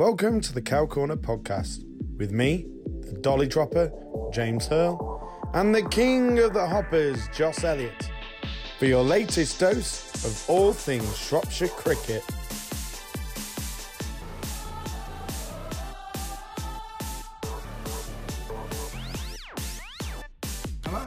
Welcome to the Cow Corner podcast with me, the Dolly Dropper, James Hurl, and the King of the Hoppers, Joss Elliott, for your latest dose of all things Shropshire cricket.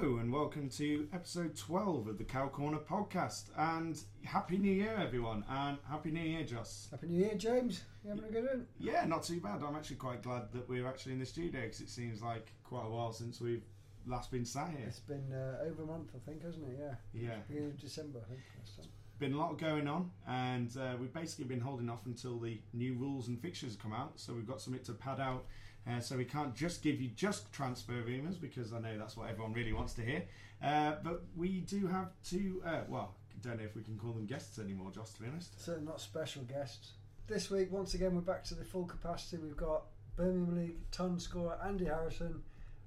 Hello and welcome to episode 12 of the Cow Corner podcast. And Happy New Year, everyone, and Happy New Year, Joss. Happy New Year, James. You having a good one? Yeah, not too bad. I'm actually quite glad that we're actually in the studio because it seems like quite a while since we've last been sat here. It's been uh, over a month, I think, hasn't it? Yeah. Yeah. Beginning of December, I think. last time. Been a lot going on, and uh, we've basically been holding off until the new rules and fixtures come out. So we've got something to pad out. Uh, so we can't just give you just transfer rumours because I know that's what everyone really wants to hear. Uh, but we do have two. Uh, well, don't know if we can call them guests anymore, Joss. To be honest. Certainly not special guests. This week, once again, we're back to the full capacity. We've got Birmingham League ton scorer Andy Harrison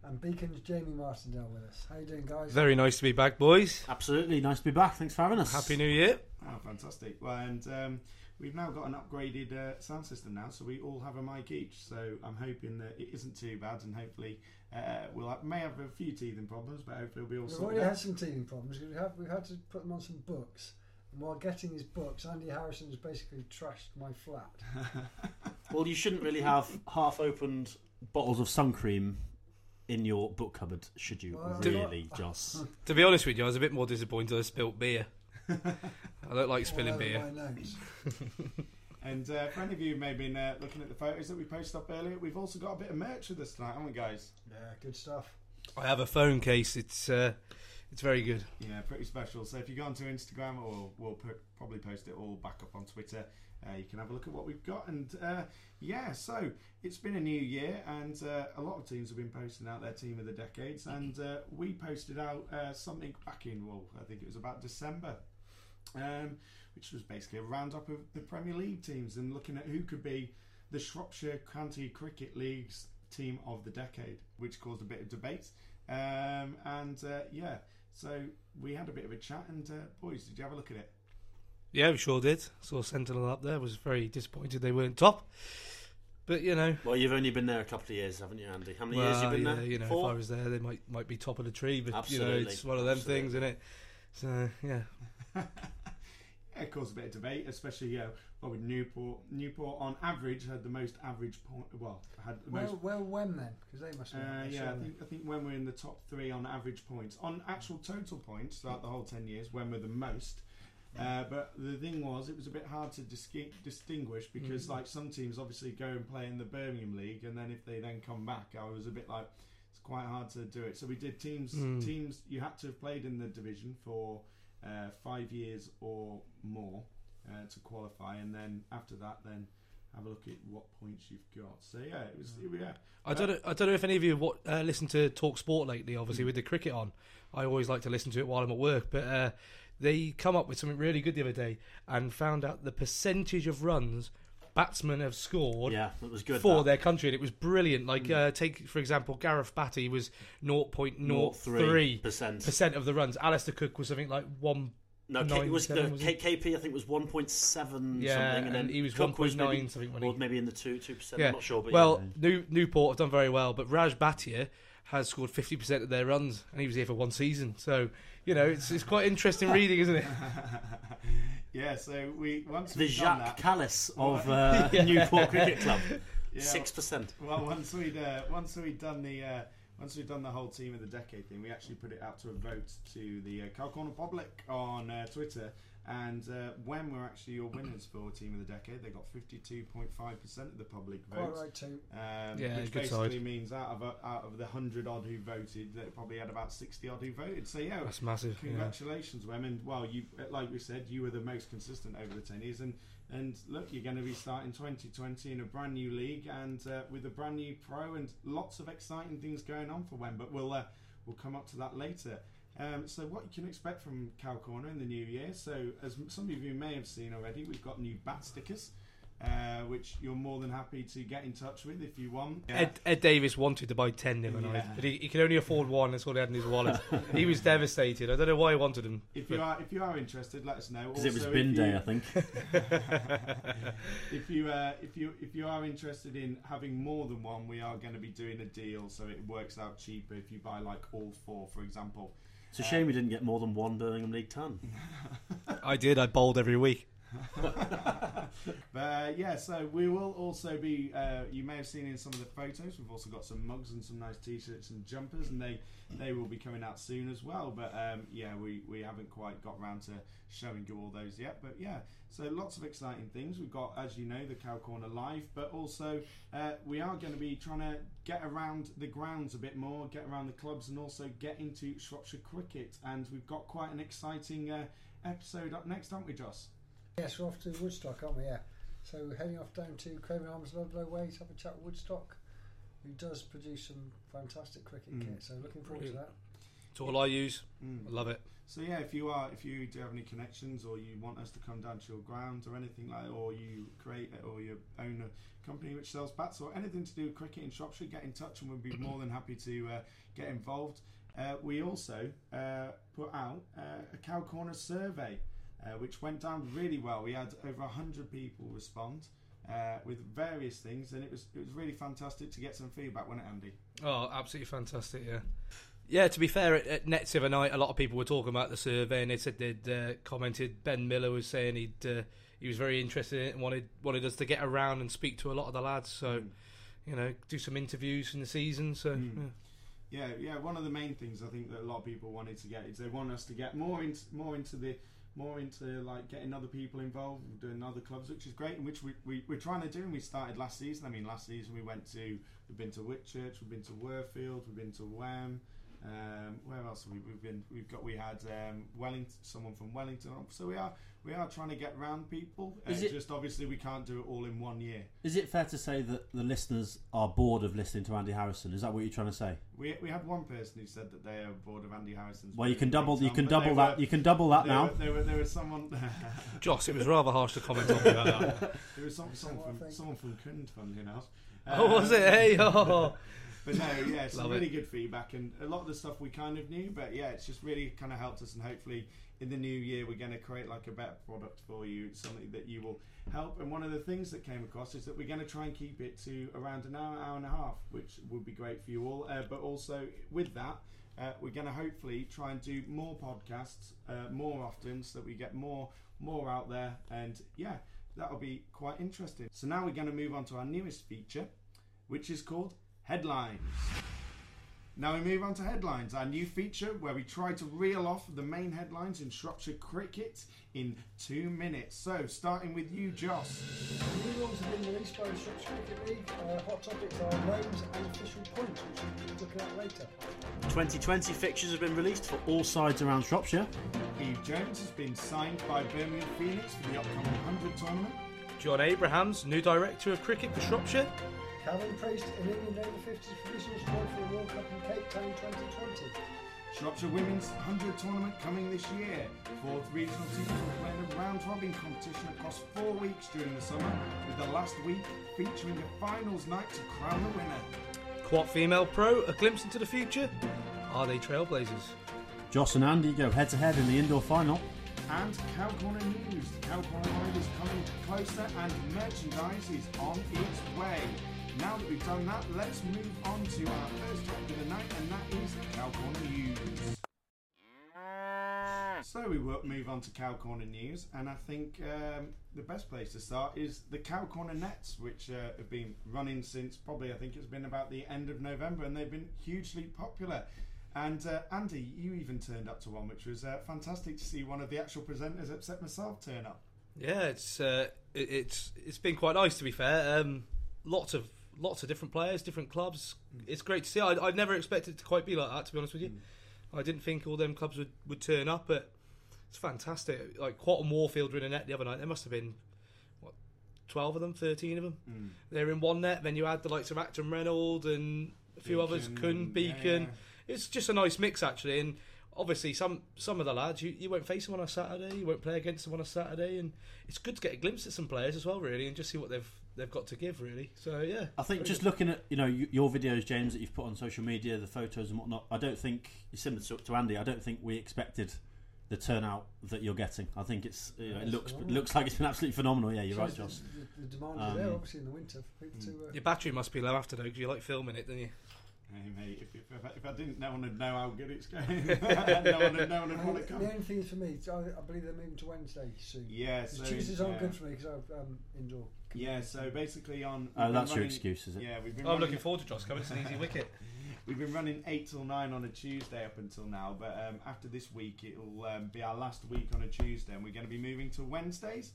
and Beacon's Jamie Martindale with us. How you doing, guys? Very nice to be back, boys. Absolutely, nice to be back. Thanks for having us. Happy New Year. Oh, fantastic! Well, and um, we've now got an upgraded uh, sound system now, so we all have a mic each. So I'm hoping that it isn't too bad, and hopefully uh, we'll have, may have a few teething problems, but hopefully we'll be all We've already out. had some teething problems because we have we've had to put them on some books. And while getting his books, Andy Harrison has basically trashed my flat. Well, you shouldn't really have half-opened bottles of sun cream in your book cupboard, should you? Well, really, Joss? To be honest with you, I was a bit more disappointed I spilt beer. I don't like spilling beer. And uh, for any of you who may have been uh, looking at the photos that we posted up earlier, we've also got a bit of merch with us tonight, haven't we, guys? Yeah, good stuff. I have a phone case. It's uh, it's very good. Yeah, pretty special. So if you go onto Instagram, or we'll put, probably post it all back up on Twitter, uh, you can have a look at what we've got. And uh, yeah, so it's been a new year, and uh, a lot of teams have been posting out their team of the decades. And uh, we posted out uh, something back in, well, I think it was about December, um, which was basically a roundup of the Premier League teams and looking at who could be the Shropshire County Cricket League's team of the decade, which caused a bit of debate. Um, and uh, yeah, so we had a bit of a chat. And uh, boys, did you have a look at it? Yeah, we sure did. Saw Sentinel up there. Was very disappointed they weren't top. But you know, Well, you've only been there a couple of years, haven't you, Andy? How many years well, you been yeah, there? you know, Four? if I was there, they might might be top of the tree. But you know, it's one of them absolutely. things, isn't it? So yeah, Yeah, it caused a bit of debate, especially yeah, well with Newport. Newport on average had the most average point. Well, had the most. Well, well, when then? Because they must have. Uh, yeah, I think I think when we're in the top three on average points, on actual total points throughout the whole ten years, when we're the most. Uh, but the thing was, it was a bit hard to disqui- distinguish because, like, some teams obviously go and play in the Birmingham League, and then if they then come back, I was a bit like, it's quite hard to do it. So we did teams. Mm. Teams you had to have played in the division for uh, five years or more uh, to qualify, and then after that, then have a look at what points you've got. So yeah, it was yeah. I don't know. I don't know if any of you have what, uh, listened to Talk Sport lately. Obviously, with the cricket on, I always like to listen to it while I'm at work. But uh, they come up with something really good the other day and found out the percentage of runs batsmen have scored Yeah, that was good. for that. their country, and it was brilliant. Like, uh, take for example, Gareth Batty was 0.03 percent. percent of the runs. Alastair Cook was something like one. No, K, it was, no was K. KP. I think was one point seven Yeah, something, and then and he was 1.9 maybe, something when or maybe in the two two percent. Yeah, I'm not sure, but well, yeah. New, Newport have done very well, but Raj Bhatia has scored 50% of their runs, and he was here for one season. So, you know, it's, it's quite interesting reading, isn't it? yeah, so we once the we've done Jacques that, Callis of uh, Newport Cricket Club, yeah, six percent. Well, once we'd uh, once we'd done the uh, once we'd done the whole team of the decade thing, we actually put it out to a vote to the uh, Cow Corner public on uh, Twitter. And uh, when were actually your winners for team of the decade? They got fifty-two point five percent of the public Quite vote. right too. Um, Yeah, which good basically side. means out of a, out of the hundred odd who voted, they probably had about sixty odd who voted. So yeah, That's massive. Yeah. congratulations, women. Well, you like we said, you were the most consistent over the ten years, and and look, you're going to be starting 2020 in a brand new league and uh, with a brand new pro and lots of exciting things going on for Wen. But we'll uh, we'll come up to that later. Um, so what you can expect from Cow Corner in the new year. So as some of you may have seen already, we've got new bat stickers. Uh, which you're more than happy to get in touch with if you want. Ed, Ed Davis wanted to buy 10 the other night, Yeah. but he, he could only afford one. That's all he had in his wallet. he was devastated. I don't know why he wanted them. If you are if you are interested, let us know. Because it was Also, bin if day, you- I think. if you uh, if you if you are interested in having more than one, we are going to be doing a deal, so it works out cheaper if you buy like all four, for example. It's a shame we didn't get more than one Birmingham League ton. I did. I bowled every week. but uh, yeah, so we will also be. Uh, you may have seen in some of the photos. We've also got some mugs and some nice T-shirts and jumpers, and they they will be coming out soon as well. But um, yeah, we we haven't quite got round to showing you all those yet. But yeah, so lots of exciting things. We've got, as you know, the Cow Corner live, but also uh, we are going to be trying to get around the grounds a bit more, get around the clubs, and also get into Shropshire cricket. And we've got quite an exciting uh, episode up next, aren't we, Joss? Yes, we're off to Woodstock, aren't we? Yeah. So we're heading off down to Craven Arms Ludlow Way to have a chat with Woodstock, who does produce some fantastic cricket Mm. kit. So looking forward to that. It's all I use. Mm. I love it. So yeah, if you are, if you do have any connections, or you want us to come down to your grounds, or anything like, or you create or you own a company which sells bats, or anything to do with cricket in Shropshire, get in touch, and we'll be more than happy to uh, get involved. Uh, we also uh, put out uh, a cow corner survey, uh, which went down really well. We had over hundred people respond. Uh, with various things, and it was it was really fantastic to get some feedback, wasn't it, Andy? Oh, absolutely fantastic, yeah. Yeah, to be fair, at, at Nets the other night, a lot of people were talking about the survey, and they said they'd uh, commented. Ben Miller was saying he'd uh, he was very interested in it and wanted wanted us to get around and speak to a lot of the lads. So, Mm. you know, do some interviews in the season. So, Mm. yeah. Yeah, yeah. One of the main things I think that a lot of people wanted to get is they want us to get more into more into the more into like getting other people involved, doing other clubs, which is great, and which we, we we're trying to do. And we started last season. I mean, last season we went to we've been to Whitchurch, we've been to Worfield, we've been to Wham. Um, where else have we, we've been? We've got we had um, Wellington, someone from Wellington. So we are we are trying to get round people. Uh, it- just obviously we can't do it all in one year. Is it fair to say that the listeners are bored of listening to Andy Harrison? Is that what you're trying to say? We, we had one person who said that they are bored of Andy Harrison's. Well, you can double. You can double that. were- You can double that there now. Were, there, were, there was someone. Joss, it was rather harsh to comment on about that. there was some, someone what I from someone from Cound, funnily enough. Oh, was it? Um, Hey, oh. But no, yeah, some really it. good feedback, and a lot of the stuff we kind of knew, but yeah, it's just really kind of helped us, and hopefully in the new year we're going to create like a better product for you, something that you will help. And one of the things that came across is that we're going to try and keep it to around an hour, hour and a half, which would be great for you all. Uh, but also with that. Uh, we're going to hopefully try and do more podcasts uh, more often so that we get more more out there and yeah that'll be quite interesting so now we're going to move on to our newest feature which is called Headlines. Now we move on to headlines, our new feature where we try to reel off the main headlines in Shropshire cricket in two minutes. So, starting with you, Joss. New rules have been released by the Shropshire Cricket League. Uh, hot topics are loans and official points, which we'll be looking at later. 2020 fixtures have been released for all sides around Shropshire. Eve Jones has been signed by Birmingham Phoenix for the upcoming 100 tournament. John Abrahams, new director of cricket for Shropshire. Calvin Priest in England over 50s provisional squad for the World Cup in Cape Town 2020. Shropshire Women's 100 tournament coming this year. Fourth regional teams will play in a round robin competition across four weeks during the summer, with the last week featuring a finals night to crown the winner. Quatt Female Pro, a glimpse into the future? Are they trailblazers? Joss and Andy go head to head in the indoor final. And Cow Corner News. The Cow Corner Live is coming closer and merchandise is on its way. Now that we've done that, let's move on to our first topic of the night, and that is Cow Corner News. So we will move on to Cow Corner News, and I think um, the best place to start is the Cow Corner Nets, which uh, have been running since probably I think it's been about the end of November, and they've been hugely popular. And uh, Andy, you even turned up to one, which was uh, fantastic to see one of the actual presenters, except myself, turn up. Yeah, it's uh, it, it's it's been quite nice to be fair. Um, lots of lots of different players, different clubs. It's great to see. I, I'd never expected it to quite be like that. To be honest with you, I didn't think all them clubs would, would turn up, but it's fantastic. Like Quatt Worfield were in a net the other night. There must have been what twelve of them, thirteen of them. Mm. They're in one net. Then you had the likes of Acton Reynald and a few others, Beacon, Kun, yeah, Beacon. yeah. It's just a nice mix actually, and obviously some some of the lads you, you won't face them on a Saturday, you won't play against them on a Saturday, and it's good to get a glimpse at some players as well, really, and just see what they've they've got to give, really. So yeah, I think just looking at you know your videos, James, that you've put on social media, the photos and whatnot. I don't think similar to, to Andy. I don't think we expected the turnout that you're getting. I think it's you know, it looks phenomenal. looks like it's been absolutely phenomenal. Yeah, you're right, Shows Joss. The, the demand is there, Um, obviously, in the winter for people to. Uh, your battery must be low after though, because you like filming it, don't you? Hey mate, if, if, if, I, if I didn't, no one would know how good it's going. no one would, no one would and want to come. the come. only thing is for me, I, I believe they're moving to Wednesday soon. Yeah, 'Cause so Tuesdays aren't yeah. good for me because I've um, indoor. Yeah, so basically on. Oh, we've that's your excuse, is it? Yeah, we've been. I'm running- looking forward to Joss coming. It's an easy wicket. We've been running eight till nine on a Tuesday up until now, but um, after this week, it'll um, be our last week on a Tuesday, and we're going to be moving to Wednesdays.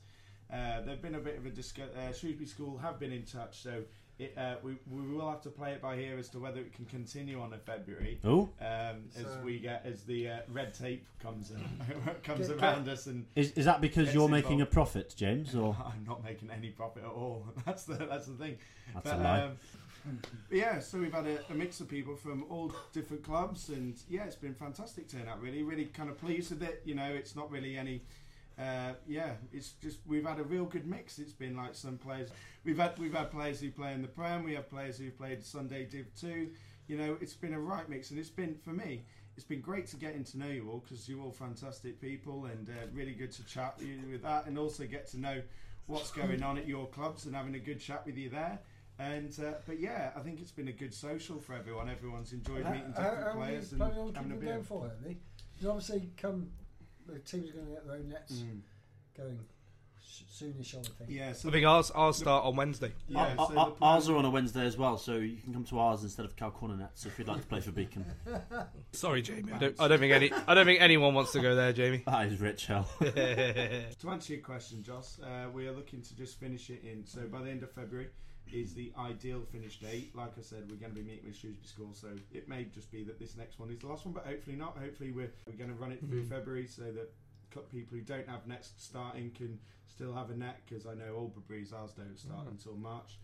Uh, there've been a bit of a discuss. Uh, Shrewsbury School have been in touch, so it, uh, we, we will have to play it by ear as to whether it can continue on in February. Oh, Um, as So- we get as the uh, red tape comes uh, comes Get- around us and is, is that because you're making a profit, James, or I'm not making any profit at all. That's the that's the thing. that's But, a lie? um, yeah, so we've had a, a mix of people from all different clubs, and yeah, it's been fantastic turnout. Really, really kind of pleased with it. You know, it's not really any. Uh, yeah, it's just we've had a real good mix. It's been like some players we've had we've had players who play in the Prem, we have players who've played Sunday Div Two. You know, it's been a right mix, and it's been for me. It's been great to getting to know you all because you're all fantastic people, and uh, really good to chat with you with that, and also get to know what's going on at your clubs and having a good chat with you there. And uh, but yeah, I think it's been a good social for everyone. Everyone's enjoyed meeting different how players and having a beer. going for, Andy? Because obviously, come the teams are going to get their own nets Mm. going soonish, I would think. Yeah, so I think ours ours start on Wednesday. yeah, Our- so our- ours are on a Wednesday as well, so you can come to ours instead of Cow Corner Nets if you'd like to play for Beacon. Sorry, Jamie. I don't, I don't think any I don't think anyone wants to go there, Jamie. that is rich hell. To answer your question, Joss, uh, we are looking to just finish it in. So by the end of February is the ideal finish date. Like I said, we're going to be meeting with Shrewsbury School, so it may just be that this next one is the last one, but hopefully not. Hopefully we're, we're going to run it through Mhm. February so that people who don't have nets starting can still have a net because I know Albury's ours don't start Mhm. until March.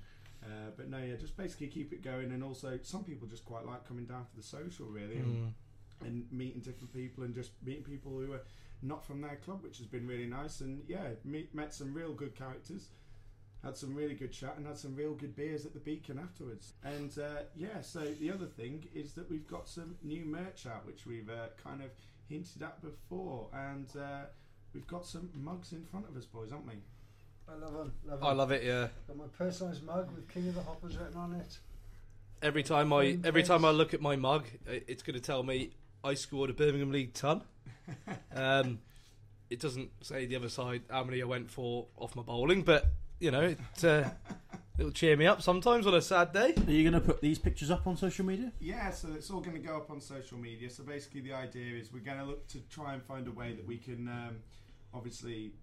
Uh, but no, yeah, just basically keep it going, and also some people just quite like coming down for the social, really, and Mm. and meeting different people and just meeting people who are not from their club, which has been really nice. And yeah, meet, met some real good characters, had some really good chat, and had some real good beers at the Beacon afterwards. And uh, yeah, so the other thing is that we've got some new merch out, which we've uh, kind of hinted at before, and uh, we've got some mugs in front of us, boys, haven't we? I love them. Love I 'em. love it. Yeah. Got my personalised mug with King of the Hoppers written on it. Every time I every time I look at my mug, it's going to tell me I scored a Birmingham League ton. Um, it doesn't say the other side how many I went for off my bowling, but you know it uh, it'll cheer me up sometimes on a sad day. Are you going to put these pictures up on social media? Yeah, so it's all going to go up on social media. So basically, the idea is we're going to look to try and find a way that we can, um, obviously,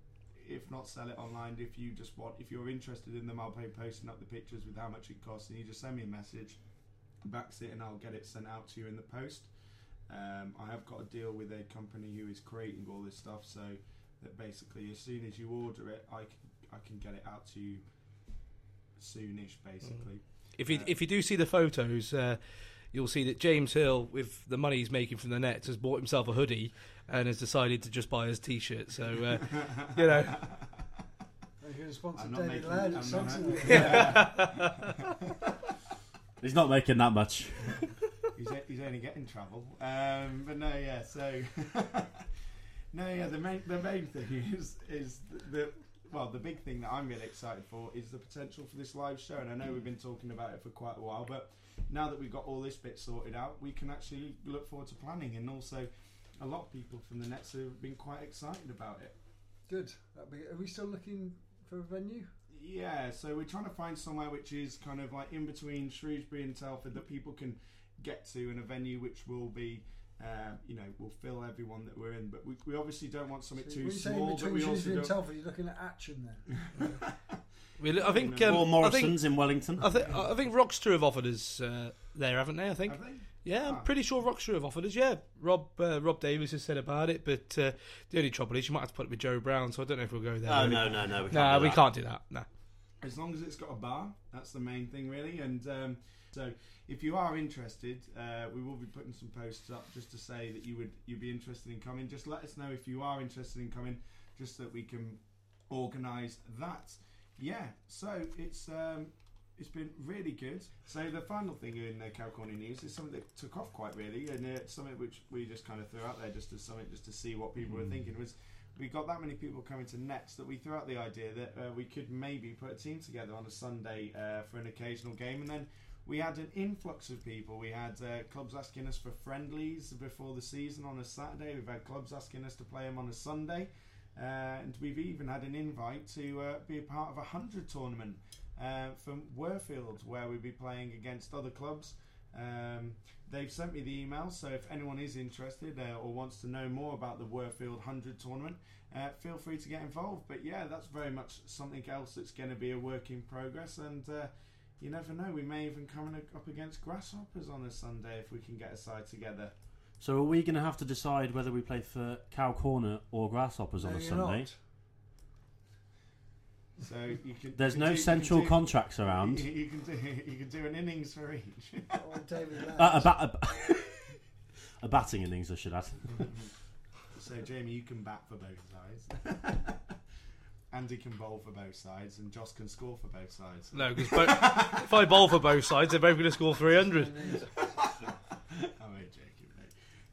if not sell it online, if you just want, if you're interested in them, I'll be posting up the pictures with how much it costs, and you just send me a message, backs it, and I'll get it sent out to you in the post. Um, I have got a deal with a company who is creating all this stuff, so that basically, as soon as you order it, I can I can get it out to you soonish, basically. If you Uh, if you do see the photos, uh, you'll see that James Hill, with the money he's making from the Nets, has bought himself a hoodie and has decided to just buy his T-shirt. So uh, you know, Are you going to sponsor I'm not making- Laird I'm not Samson? He's not making that much. he's, o- he's only getting travel. Um, but no, yeah. So no, yeah. The main the main thing is is the well, the big thing that I'm really excited for is the potential for this live show. And I know we've been talking about it for quite a while, but now that we've got all this bit sorted out, we can actually look forward to planning. And also, a lot of people from the Nets have been quite excited about it. Good. Be, are we still looking for a venue? Yeah, so we're trying to find somewhere which is kind of like in between Shrewsbury and Telford that people can get to, and a venue which will be, uh, you know, we'll fill everyone that we're in. But we, we obviously don't want something So too you say small. But we also don't... Telford, you're looking at Action then. we, I think um, or I think Morrison's in Wellington. I think I think Rockster have offered us uh, there, haven't they? I think. Have they? Yeah, I'm Ah. pretty sure Rockster have offered us. Yeah, Rob uh, Rob Davis has said about it, but uh, the only trouble is you might have to put it with Joe Brown, so I don't know if we'll go there. Oh really. no, no, no. We can't no, do we that. can't do that. No. As long as it's got a bar, that's the main thing, really. And um, so, if you are interested, uh, we will be putting some posts up just to say that you would you'd be interested in coming. Just let us know if you are interested in coming, just so that we can organise that. Yeah. So it's um, it's been really good. So the final thing in the Corner news is something that took off quite really, and it's something which we just kind of threw out there just as something just to see what people were thinking was we got that many people coming to Nets that we threw out the idea that uh, we could maybe put a team together on a Sunday uh, for an occasional game, and then we had an influx of people. We had uh, clubs asking us for friendlies before the season on a Saturday. We've had clubs asking us to play them on a Sunday, uh, and we've even had an invite to uh, be a part of a hundred tournament uh, from Worfield, where we'll be playing against other clubs. Um, they've sent me the email, so if anyone is interested uh, or wants to know more about the Worfield 100 tournament, uh, feel free to get involved. But yeah, that's very much something else that's going to be a work in progress, and uh, you never know, we may even come up against grasshoppers on a Sunday if we can get a side together. So are we going to have to decide whether we play for Cow Corner or Grasshoppers on No, a you're Sunday? not. So you can. There's you no can do- you central can do- contracts around. You, you can do you can do an innings for each. Or David Laird. Uh, a, ba- a, ba- a batting innings, I should add. So Jamie, you can bat for both sides. Andy can bowl for both sides, and Joss can score for both sides. No, because if I bowl for both sides, they're both going to score 300. I'm only joking, mate.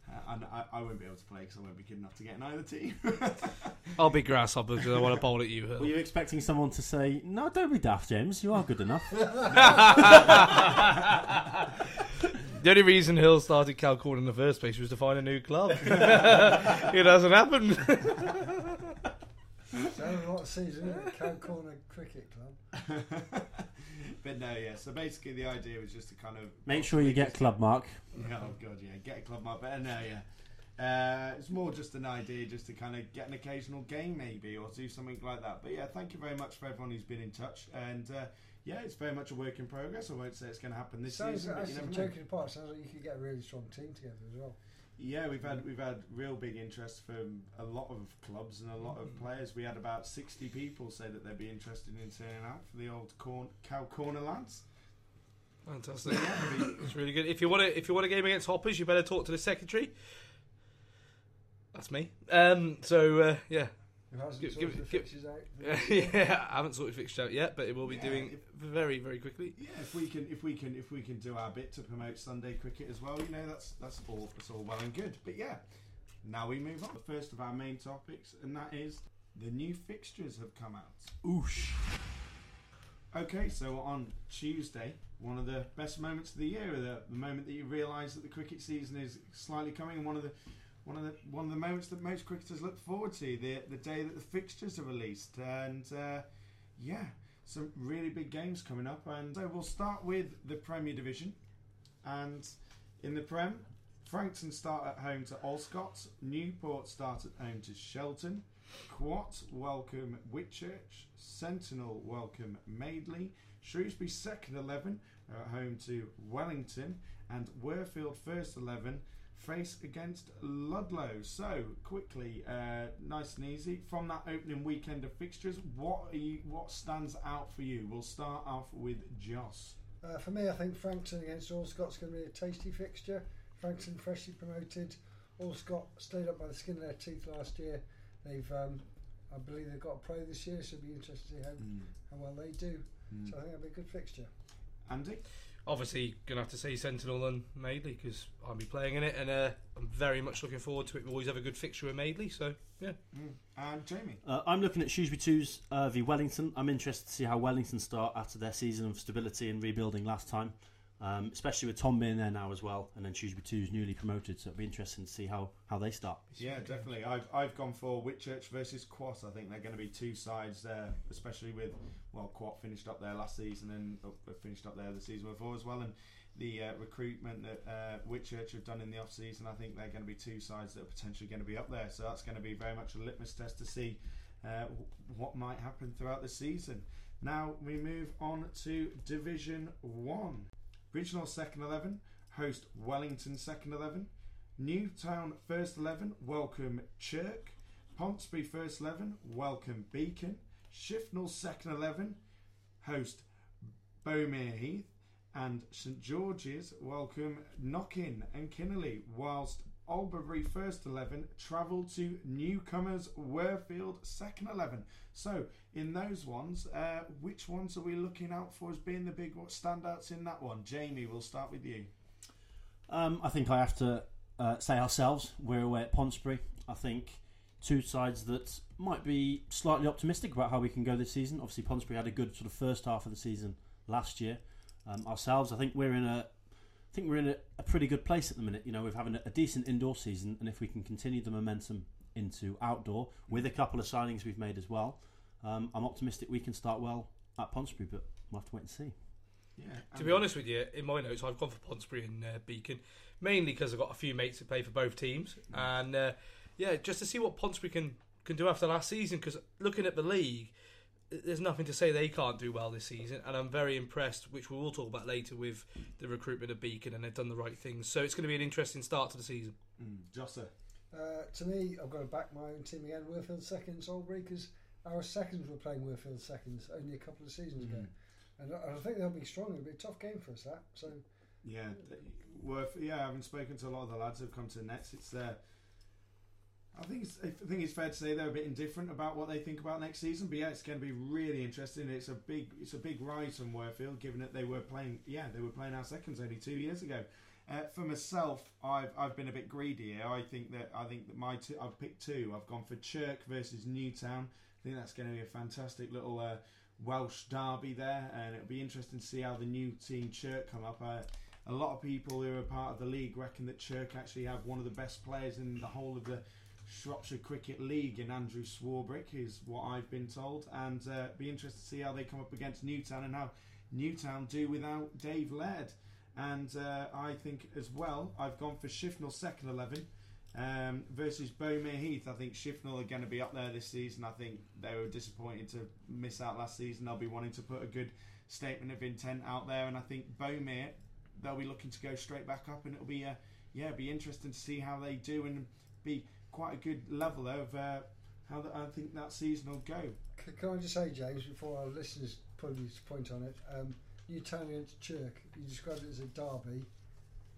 Uh, and I, I won't be able to play because I won't be good enough to get in either team. I'll be grasshopper because I want to bowl at you. Were Hill. you expecting someone to say, "No, don't be daft, James. You are good enough"? The only reason Hill started Cal Calcorn in the first place was to find a new club. it hasn't happened. So what season at Cow Corner Cricket Club? but no, yeah. So basically, the idea was just to kind of Make sure you get club mark. Yeah, oh god, yeah, get a club mark. But no, yeah. Uh, it's more just an idea, just to kind of get an occasional game, maybe, or do something like that. But yeah, thank you very much for everyone who's been in touch. And uh, yeah, it's very much a work in progress. I won't say it's going to happen this Sounds season, but you actually never know. joking apart, sounds like you could get a really strong team together as well. Yeah, we've had we've had real big interest from a lot of clubs and a lot of players. We had about sixty people say that they'd be interested in turning out for the old corn, cow corner lads. Fantastic. it's really good. If you want to, if you want a game against Hoppers, you better talk to the secretary. That's me. Um. So uh, yeah, Who hasn't Give- sorted give- the give- fixtures out? yeah. I haven't sorted fixtures out yet, but it will be Yeah, doing if- very, very quickly. Yeah, if we can, if we can, if we can do our bit to promote Sunday cricket as well, you know, that's that's all that's all well and good. But yeah, now we move on. The first of our main topics, and that is the new fixtures have come out. Oosh. Okay, so on Tuesday, one of the best moments of the year, the, the moment that you realise that the cricket season is slightly coming, and one of the one of the one of the moments that most cricketers look forward to, the the day that the fixtures are released, and uh, yeah, some really big games coming up. And so we'll start with the Premier Division, and in the Prem, Frankton start at home to Allscott, Newport start at home to Shelton, Quatt welcome Whitchurch, Sentinel welcome Madeley, Shrewsbury second 11 are at home to Wellington, and Worfield first 11 face against Ludlow. So quickly, uh, nice and easy from that opening weekend of fixtures. What are you, what stands out for you? We'll start off with Joss. Uh, for me, I think Frankton against Allscott's going to be a tasty fixture. Frankton freshly promoted. Allscott stayed up by the skin of their teeth last year. They've, um, I believe, they've got a pro this year, so it'll be interesting to see how, how well they do. So I think it'll be a good fixture. Andy? Obviously, gonna have to say Sentinel and Madeley because I'll be playing in it, and uh, I'm very much looking forward to it. We always have a good fixture with Madeley, so yeah. And Jamie? Uh, I'm looking at Shrewsbury 2's uh, v Wellington. I'm interested to see how Wellington start after their season of stability and rebuilding last time, um, especially with Tom being there now as well, and then Shrewsbury 2's newly promoted, so it'll be interesting to see how, how they start. Yeah, definitely. I've I've gone for Whitchurch versus Quatt. I think they're going to be two sides there, especially with well, Quatt finished up there last season and uh, finished up there the season before as well, and the uh, recruitment that uh, Whitchurch have done in the off season. I think they're going to be two sides that are potentially going to be up there. So that's going to be very much a litmus test to see uh, what might happen throughout the season. Now we move on to Division One. Regional second eleven host Wellington second eleven. Newtown first eleven welcome Chirk. Pontesbury first eleven welcome Beacon. Shifnal second eleven host Bomere Heath. And St George's welcome Knockin and Kinnerley, whilst Albury first 11 travel to newcomers Worfield second 11. So, in those ones, uh, which ones are we looking out for as being the big standouts in that one? Jamie, we'll start with you. Um, I think I have to uh, say ourselves. We're away at Pontesbury. I think two sides that might be slightly optimistic about how we can go this season. Obviously, Pontesbury had a good sort of first half of the season last year. Um, ourselves, I think we're in a, I think we're in a, a pretty good place at the minute. You know, we're having a, a decent indoor season, and if we can continue the momentum into outdoor with a couple of signings we've made as well, um, I'm optimistic we can start well at Pontesbury. But we'll have to wait and see. Yeah. To be honest with you, in my notes, I've gone for Pontesbury and uh, Beacon, mainly because I've got a few mates that play for both teams, and uh, yeah, just to see what Pontesbury can can do after last season. Because looking at the league, there's nothing to say they can't do well this season, and I'm very impressed, which we will talk about later with the recruitment of Beacon, and they've done the right things. So it's going to be an interesting start to the season. Mm, Josser. Uh, to me, I've got to back my own team again. Worfield seconds, Albury, because our seconds were playing Worfield seconds only a couple of seasons ago, and I, I think they'll be strong. It'll be a tough game for us. That so Yeah, th- worth. Yeah, having spoken to a lot of the lads who've come to the Nets, it's uh, I think it's, I think it's fair to say they're a bit indifferent about what they think about next season. But yeah, it's going to be really interesting. It's a big, it's a big rise from Worfield, given that they were playing. Yeah, they were playing our seconds only two years ago. Uh, for myself, I've I've been a bit greedy here. I think that I think that my two, I've picked two. I've gone for Chirk versus Newtown. I think that's going to be a fantastic little uh, Welsh derby there, and it'll be interesting to see how the new team Chirk come up. Uh, a lot of people who are part of the league reckon that Chirk actually have one of the best players in the whole of the Shropshire Cricket League in Andrew Swarbrick, is what I've been told, and uh, be interested to see how they come up against Newtown and how Newtown do without Dave Laird. And uh, I think as well, I've gone for Shifnal second eleven um, versus Bomere Heath. I think Shifnal are going to be up there this season. I think they were disappointed to miss out last season. They'll be wanting to put a good statement of intent out there, and I think Bomere they'll be looking to go straight back up, and it'll be uh, yeah, be interesting to see how they do and be quite a good level of uh, how the, I think that season will go. C- Can I just say, James, before our listeners put his point on it, um, Newtown against Chirk, you described it as a derby.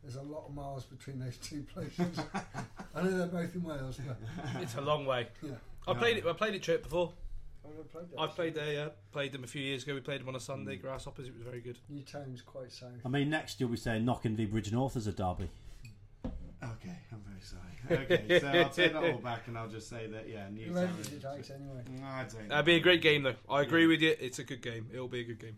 There's a lot of miles between those two places. I know they're both in Wales, but It's a long way. yeah, I played it. I played at Chirk before. I've played that. I've played there. Yeah, played them a few years ago. We played them on a Sunday. Grasshoppers. It was very good. Newtown's quite south. I mean, next you'll be saying Knockin v Bridgnorth as a derby. Okay, I'm very. Okay, so I'll take that all back, and I'll just say that yeah, You Newtown. edited it out anyway. No, I don't. That'd be a great game, though. I agree with you. It's a good game. It'll be a good game.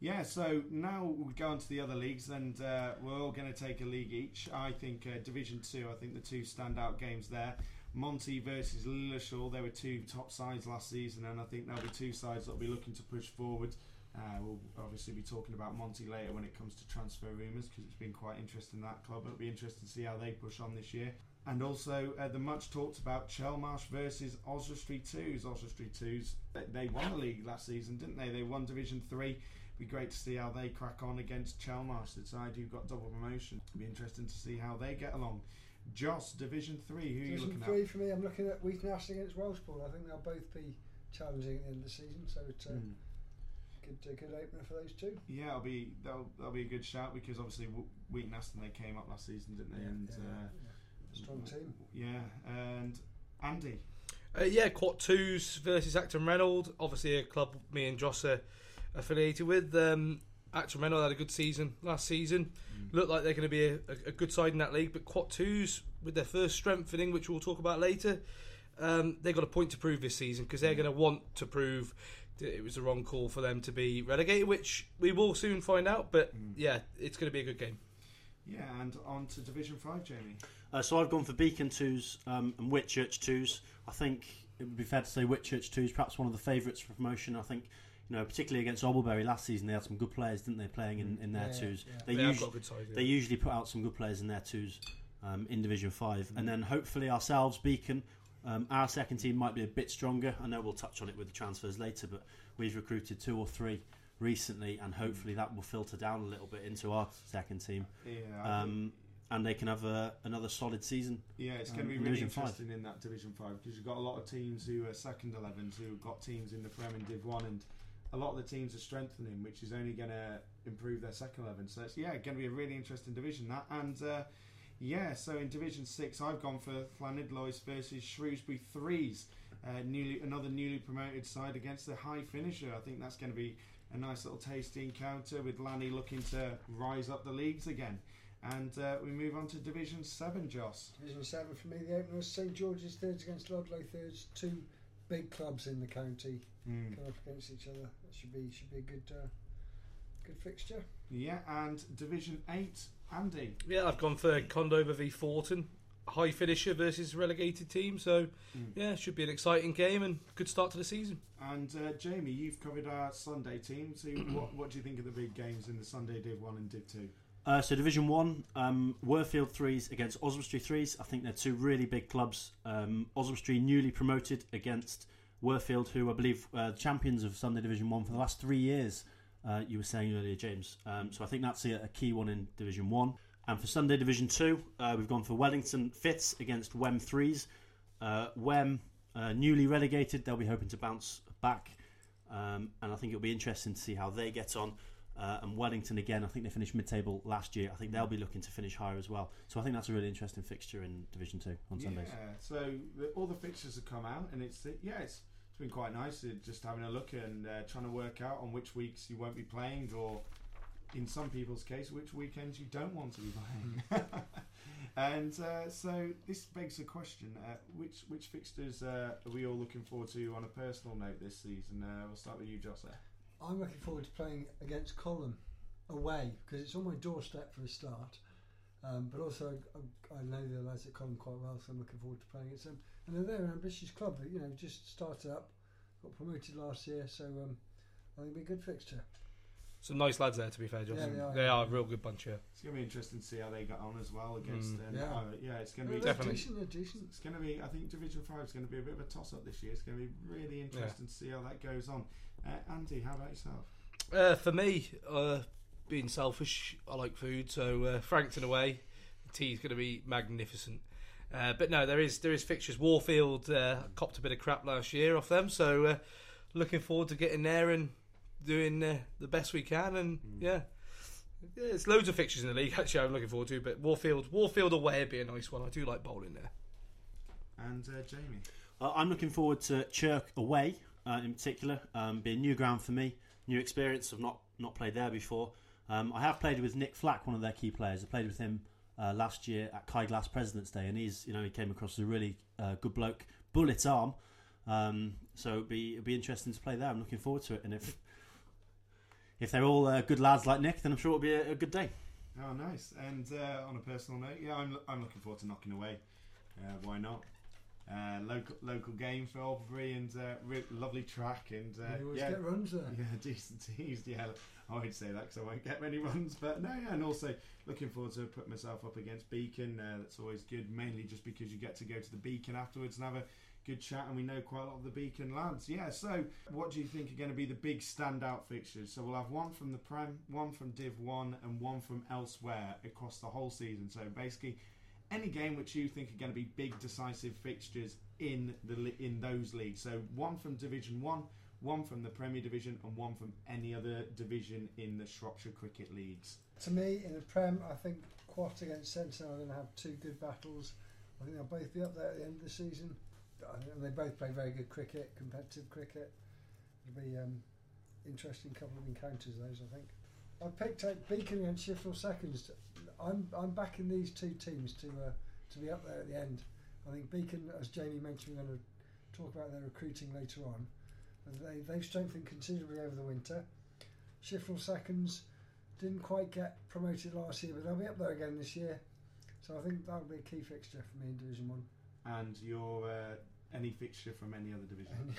Yeah, so now we go on to the other leagues, and uh, we're all going to take a league each. I think uh, Division Two. I think the two standout games there. Monty versus Lilleshall. They were two top sides last season, and I think there'll be two sides that'll be looking to push forward. Uh, we'll obviously be talking about Monty later when it comes to transfer rumours because it's been quite interesting that club. It'll be interesting to see how they push on this year. And also uh, the much talked about Chelmarsh versus Oswestry Twos. Oswestry Twos, they, they won the league last season, didn't they? They won Division Three. Be great to see how they crack on against Chelmarsh, the side who've got double promotion. It'll be interesting to see how they get along. Joss, Division Three, who are you Division looking three at? for me. I'm looking at Wheaton Ash against Welshpool. I think they'll both be challenging at the end of the season, so it's a Mm. Good a good opener for those two. Yeah, it'll be that'll, that'll be a good shout because obviously W- Wheaton Aston they came up last season, didn't they? and yeah, uh, yeah. strong team. Yeah, and Andy. Uh, yeah, Quatt Twos versus Acton Reynald. Obviously, a club me and Joss are affiliated with. Um, Acton Reynald had a good season last season. Looked like they're going to be a, a, a good side in that league. But Quatt Twos, with their first strengthening, which we'll talk about later, um, they've got a point to prove this season because they're going to want to prove that it was the wrong call for them to be relegated, which we will soon find out. But yeah, it's going to be a good game. Yeah, and on to Division Five, Jamie. Uh, so I've gone for Beacon twos um, and Whitchurch twos. I think it would be fair to say Whitchurch twos, perhaps one of the favourites for promotion. I think, you know, particularly against Alberbury last season, they had some good players, didn't they, playing in, in their Yeah, twos. yeah. They, They have usually, got good side. yeah. they usually put out some good players in their twos um, in Division Five, and then hopefully ourselves, Beacon. Um, our second team might be a bit stronger. I know we'll touch on it with the transfers later, but we've recruited two or three recently, and hopefully that will filter down a little bit into our second team, Yeah, um, and they can have a, another solid season. Yeah, it's um, going to be really Division five. interesting in that Division 5 because you've got a lot of teams who are second 11s who've got teams in the Prem and Div 1 and a lot of the teams are strengthening which is only going to improve their second 11. So it's, yeah, going to be a really interesting division that. And uh, yeah, so in Division 6 I've gone for Llanidloes versus Shrewsbury Threes. Uh, newly Another newly promoted side against the high finisher. I think that's going to be a nice little tasty encounter with Lanny looking to rise up the leagues again. And uh, we move on to Division 7, Joss. Division seven for me. The opener was St George's thirds against Ludlow thirds. Two big clubs in the county Mm. up against each other. That should be should be a good uh, good fixture. Yeah, and Division 8, Andy. Yeah, I've gone for Condover v Forton, high finisher versus relegated team. So yeah, should be an exciting game and good start to the season. And uh, Jamie, you've covered our Sunday team. So, what, what do you think of the big games in the Sunday Div 1 and Div 2? Uh, so Division One, um, Worfield threes against Oswestry threes. I think they're two really big clubs. Um, Oswestry newly promoted against Worfield, who I believe uh, the champions of Sunday Division One for the last three years. Uh, you were saying earlier, James. Um, so I think that's a, a key one in Division One. And for Sunday Division Two, uh, we've gone for Wellington Fits against Wem threes. Uh, Wem uh, newly relegated, they'll be hoping to bounce back, um, and I think it'll be interesting to see how they get on. Uh, and Wellington again, I think they finished mid-table last year. I think they'll be looking to finish higher as well. So I think that's a really interesting fixture in Division Two on Sundays. Yeah, so the, all the fixtures have come out, and it's yeah, it's it's been quite nice uh, just having a look and uh, trying to work out on which weeks you won't be playing, or in some people's case, which weekends you don't want to be playing. and uh, so this begs a question: uh, which which fixtures uh, are we all looking forward to on a personal note this season? Uh, we'll start with you, Joss. I'm looking forward to playing against Column away because it's on my doorstep for a start. Um, but also, I, I know the lads at Column quite well, so I'm looking forward to playing against them. And they're, they're an ambitious club, that, you know, just started up, got promoted last year, so um, I think it'll be a good fixture. Some nice lads there, to be fair, Josh. Yeah, they are, they yeah. are a real good bunch here. It's going to be interesting to see how they got on as well against. Mm. and, Yeah. uh, yeah, it's going to They're be Definitely. decent, they're decent. It's going to be. I think Division Five is going to be a bit of a toss-up this year. It's going to be really interesting to see how that goes on. Uh, Andy, how about yourself? Uh, for me, uh, being selfish, I like food, so uh, Frankton away, tea's going to be magnificent. Uh, but no, there is there is fixtures. Worfield uh, copped a bit of crap last year off them, so uh, looking forward to getting there and doing uh, the best we can. And yeah, yeah, it's loads of fixtures in the league. Actually, I'm looking forward to. But Worfield, Worfield away would be a nice one. I do like bowling there. And uh, Jamie. Uh, I'm looking forward to Chirk away uh, in particular. Um, be a new ground for me, new experience. I've not not played there before. Um, I have played with Nick Flack, one of their key players. I played with him uh, last year at Kai Glass President's Day, and he's you know he came across as a really uh, good bloke, bullet arm. Um, so it'd be it'd be interesting to play there. I'm looking forward to it, and if if they're all uh, good lads like Nick, then I'm sure it'll be a, a good day. Oh, nice. And uh, on a personal note, yeah, I'm, I'm looking forward to Knockin away. Uh, why not? Uh, local local game for Albury and uh, re- lovely track and uh, you always yeah, get runs there. yeah, decent teams. Yeah, I won't say that because I won't get many runs. But no, yeah, and also looking forward to put myself up against Beacon. Uh, that's always good, mainly just because you get to go to the Beacon afterwards and have a good chat, and we know quite a lot of the Beacon lads. Yeah, so what do you think are going to be the big standout fixtures? So we'll have one from the Prem, one from Div One, and one from elsewhere across the whole season. So basically. Any game which you think are going to be big decisive fixtures in the in those leagues. So one from Division One, one from the Premier Division and one from any other division in the Shropshire Cricket Leagues. To me, in the Prem, I think Quatt against Sentinel are going to have two good battles. I think they'll both be up there at the end of the season. Think they both play very good cricket, competitive cricket. It'll be um, interesting couple of encounters. Those, I think. I picked out Beacon against Shifnal seconds. I'm I'm backing these two teams to uh, to be up there at the end. I think Beacon, as Jamie mentioned, we're going to talk about their recruiting later on. They they've strengthened considerably over the winter. Shifnal seconds didn't quite get promoted last year, but they'll be up there again this year. So I think that'll be a key fixture for me in Division One. And your uh, any fixture from any other division?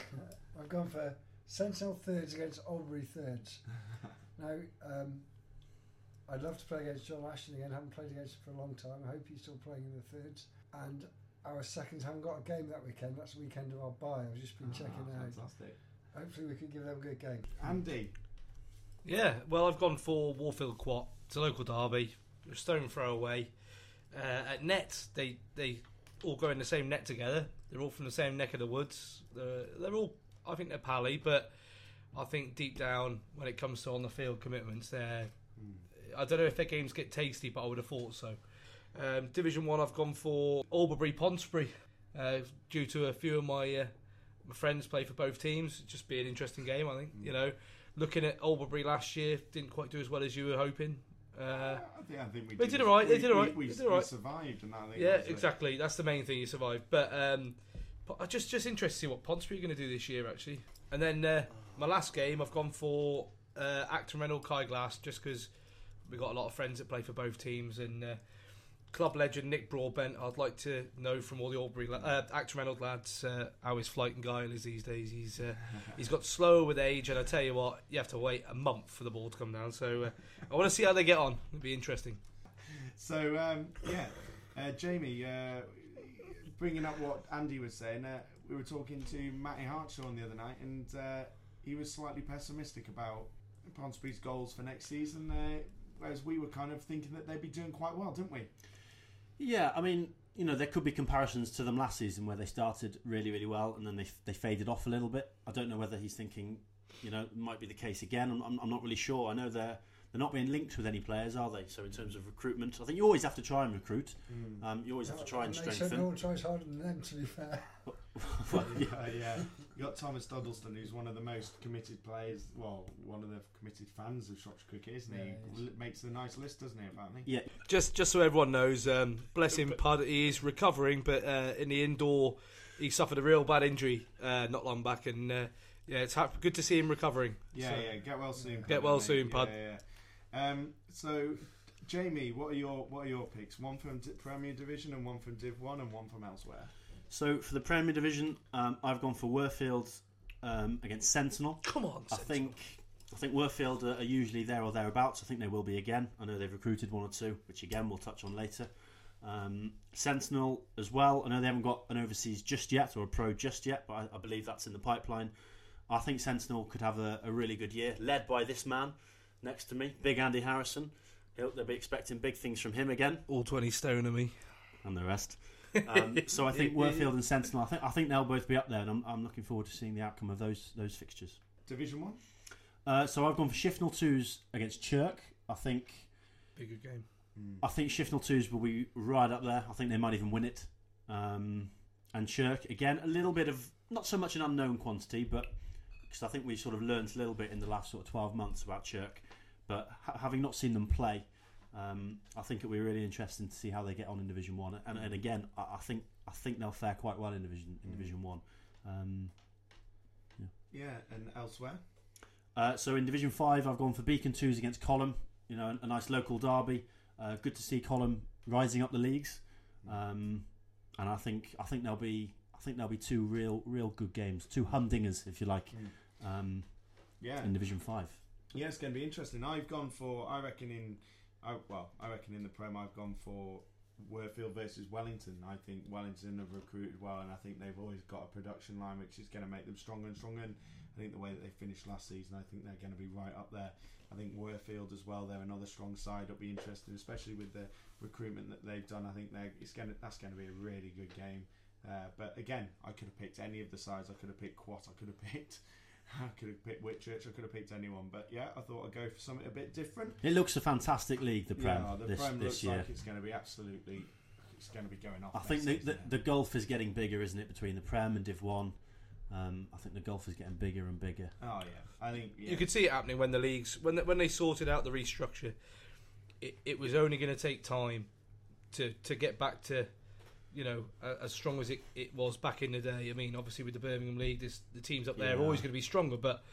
I've gone for Sentinel thirds against Alberbury thirds. now, um, I'd love to play against John Ashton again. I haven't played against him for a long time. I hope he's still playing in the thirds. And our seconds haven't got a game that weekend. That's the weekend of our bye. I've just been Ah, checking out. Fantastic. Hopefully, we can give them a good game. Andy, Yeah, well, I've gone for Worfield Quatt. It's a local derby. A stone throw away. Uh, at net, they they all go in the same net together. They're all from the same neck of the woods. They're, they're all, I think, they're pally, but I think deep down, when it comes to on the field commitments, they're. I don't know if their games get tasty, but I would have thought so. Um, Division One, I've gone for Alberbury Pontesbury, uh, due to a few of my uh, my friends play for both teams. It'd just be an interesting game, I think. You know, looking at Alberbury last year, didn't quite do as well as you were hoping. Uh, I think, I think we They did all right, they we- did all we- right, We, they did we all right. survived, and I think yeah, that's it. exactly. That's the main thing. You survived, but um, but I just just interested to see what Pontesbury are going to do this year, actually. And then uh, my last game, I've gone for uh, Acton Reynolds Kai Glass, just because we got a lot of friends that play for both teams, and uh, club legend Nick Broadbent. I'd like to know from all the Alberbury la- uh, Acton Reynolds lads uh, how his flight and guile is these days. He's uh, he's got slower with age, and I tell you what, you have to wait a month for the ball to come down. So uh, I want to see how they get on. It'll be interesting. So um, yeah, uh, Jamie, uh, bringing up what Andy was saying, uh, we were talking to Matty Hartshaw the other night, and uh, he was slightly pessimistic about Pontesbury's goals for next season. Uh, whereas we were kind of thinking that they'd be doing quite well, didn't we? Yeah, I mean, you know, there could be comparisons to them last season where they started really, really well and then they they faded off a little bit. I don't know whether he's thinking, you know, it might be the case again. I'm, I'm, I'm not really sure. I know they're they're not being linked with any players, are they? So in terms of recruitment, I think you always have to try and recruit. Um, you always have to try and strengthen. they said no one tries harder than them, to be fair. Well, yeah, yeah. You got Thomas Duddleston, who's one of the most committed players. Well, one of the committed fans of Shropshire cricket, isn't he? Yeah, he is. Makes a nice list, doesn't he? Apparently. yeah, Just just so everyone knows, um, bless him, Pud, he is recovering, but uh, in the indoor, he suffered a real bad injury uh, not long back, and uh, yeah, it's hap- good to see him recovering. Yeah, So- yeah. Get well soon. Get well mate. soon, Pud. Yeah, yeah. Um, so, Jamie, what are your what are your picks? One from D- Premier Division and one from Div One and one from elsewhere. So for the Premier Division, um, I've gone for Worfield um, against Sentinel. Come on, I think I think Worfield are, are usually there or thereabouts. I think they will be again. I know they've recruited one or two, which again we'll touch on later. Um, Sentinel as well. I know they haven't got an overseas just yet or a pro just yet, but I, I believe that's in the pipeline. I think Sentinel could have a, a really good year, led by this man next to me, Big Andy Harrison. He'll, they'll be expecting big things from him again all twenty stone of me. and the rest. Um, so I think Worfield and Sentinel. I think I think they'll both be up there, and I'm, I'm looking forward to seeing the outcome of those those fixtures. Division One. Uh, so I've gone for Shifnal twos against Chirk. I think Be a good game. I think Shifnal twos will be right up there. I think they might even win it. Um, and Chirk again, a little bit of not so much an unknown quantity, but because I think we sort of learned a little bit in the last sort of twelve months about Chirk. But ha- having not seen them play, um, I think it'll be really interesting to see how they get on in Division One. And, and again, I, I think I think they'll fare quite well in Division in Division One. Um, Yeah, and elsewhere. uh, so in Division Five, I've gone for Beacon twos against Column. You know, a, a nice local derby. Uh, good to see Column rising up the leagues, um, and I think I think there'll be I think there'll be two real real good games, two humdingers if you like, um, Yeah, in Division Five. Yeah, it's going to be interesting. I've gone for, I reckon in, I, well, I reckon in the Prem I've gone for Worfield versus Wellington. I think Wellington have recruited well, and I think they've always got a production line which is going to make them stronger and stronger. And I think the way that they finished last season, I think they're going to be right up there. I think Worfield as well. They're another strong side. It'll be interesting, especially with the recruitment that they've done. I think they're, it's going to, that's going to be a really good game. Uh, but again, I could have picked any of the sides. I could have picked Quatt. I could have picked I could have picked Whitchurch. I could have picked anyone, but yeah, I thought I'd go for something a bit different. It looks a fantastic league, the Prem, yeah, the this, Prem this looks year. like it's going to be absolutely. It's going to be going off. I next think the, the, yeah. the gulf is getting bigger, isn't it, between the Prem and Div 1? Um, I think the gulf is getting bigger and bigger. Oh yeah, I think yeah. You could see it happening when the leagues when they, when they sorted out the restructure. It, it was only going to take time to to get back to you know as strong as it, it was back in the day. I mean, obviously with the Birmingham League, this, the teams up there are always going to be stronger, but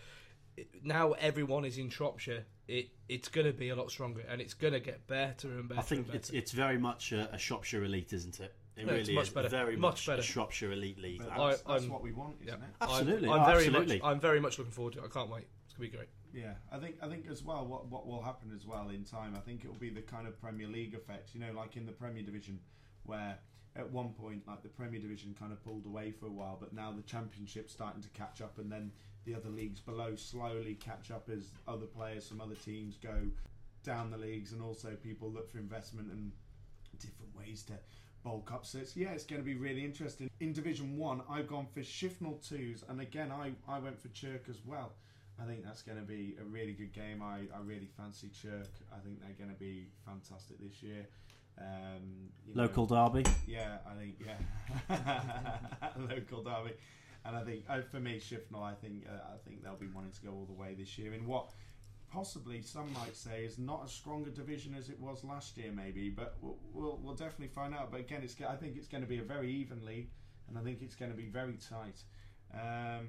now everyone is in Shropshire. It it's going to be a lot stronger, and it's going to get better and better. I think and it's better. it's very much a, a Shropshire elite, isn't it? It No, really it's much is better. very Much much, better. a Shropshire elite league. But I- that's, that's what we want, isn't it? Absolutely, I'm, oh, I'm very absolutely. much I'm very much looking forward to it. I can't wait. It's going to be great. Yeah, I think I think as well what what will happen as well in time. I think it will be the kind of Premier League effect. You know, like in the Premier Division, where at one point like the Premier Division kind of pulled away for a while, but now the Championship's starting to catch up, and then the other leagues below slowly catch up as other players from other teams go down the leagues, and also people look for investment and different ways to bulk up. So it's, yeah, it's going to be really interesting. In Division One, I've gone for Shifnal twos, and again, I I went for Chirk as well. I think that's going to be a really good game. I, I really fancy Chirk. I think they're going to be fantastic this year. Um, you know, Local derby. yeah, I think yeah, local derby, and I think uh, for me, Shifnal, I think uh, I think they'll be wanting to go all the way this year in what possibly some might say is not as strong a division as it was last year, maybe, but we'll we'll, we'll definitely find out. But again, it's I think it's going to be a very even league, and I think it's going to be very tight. Um,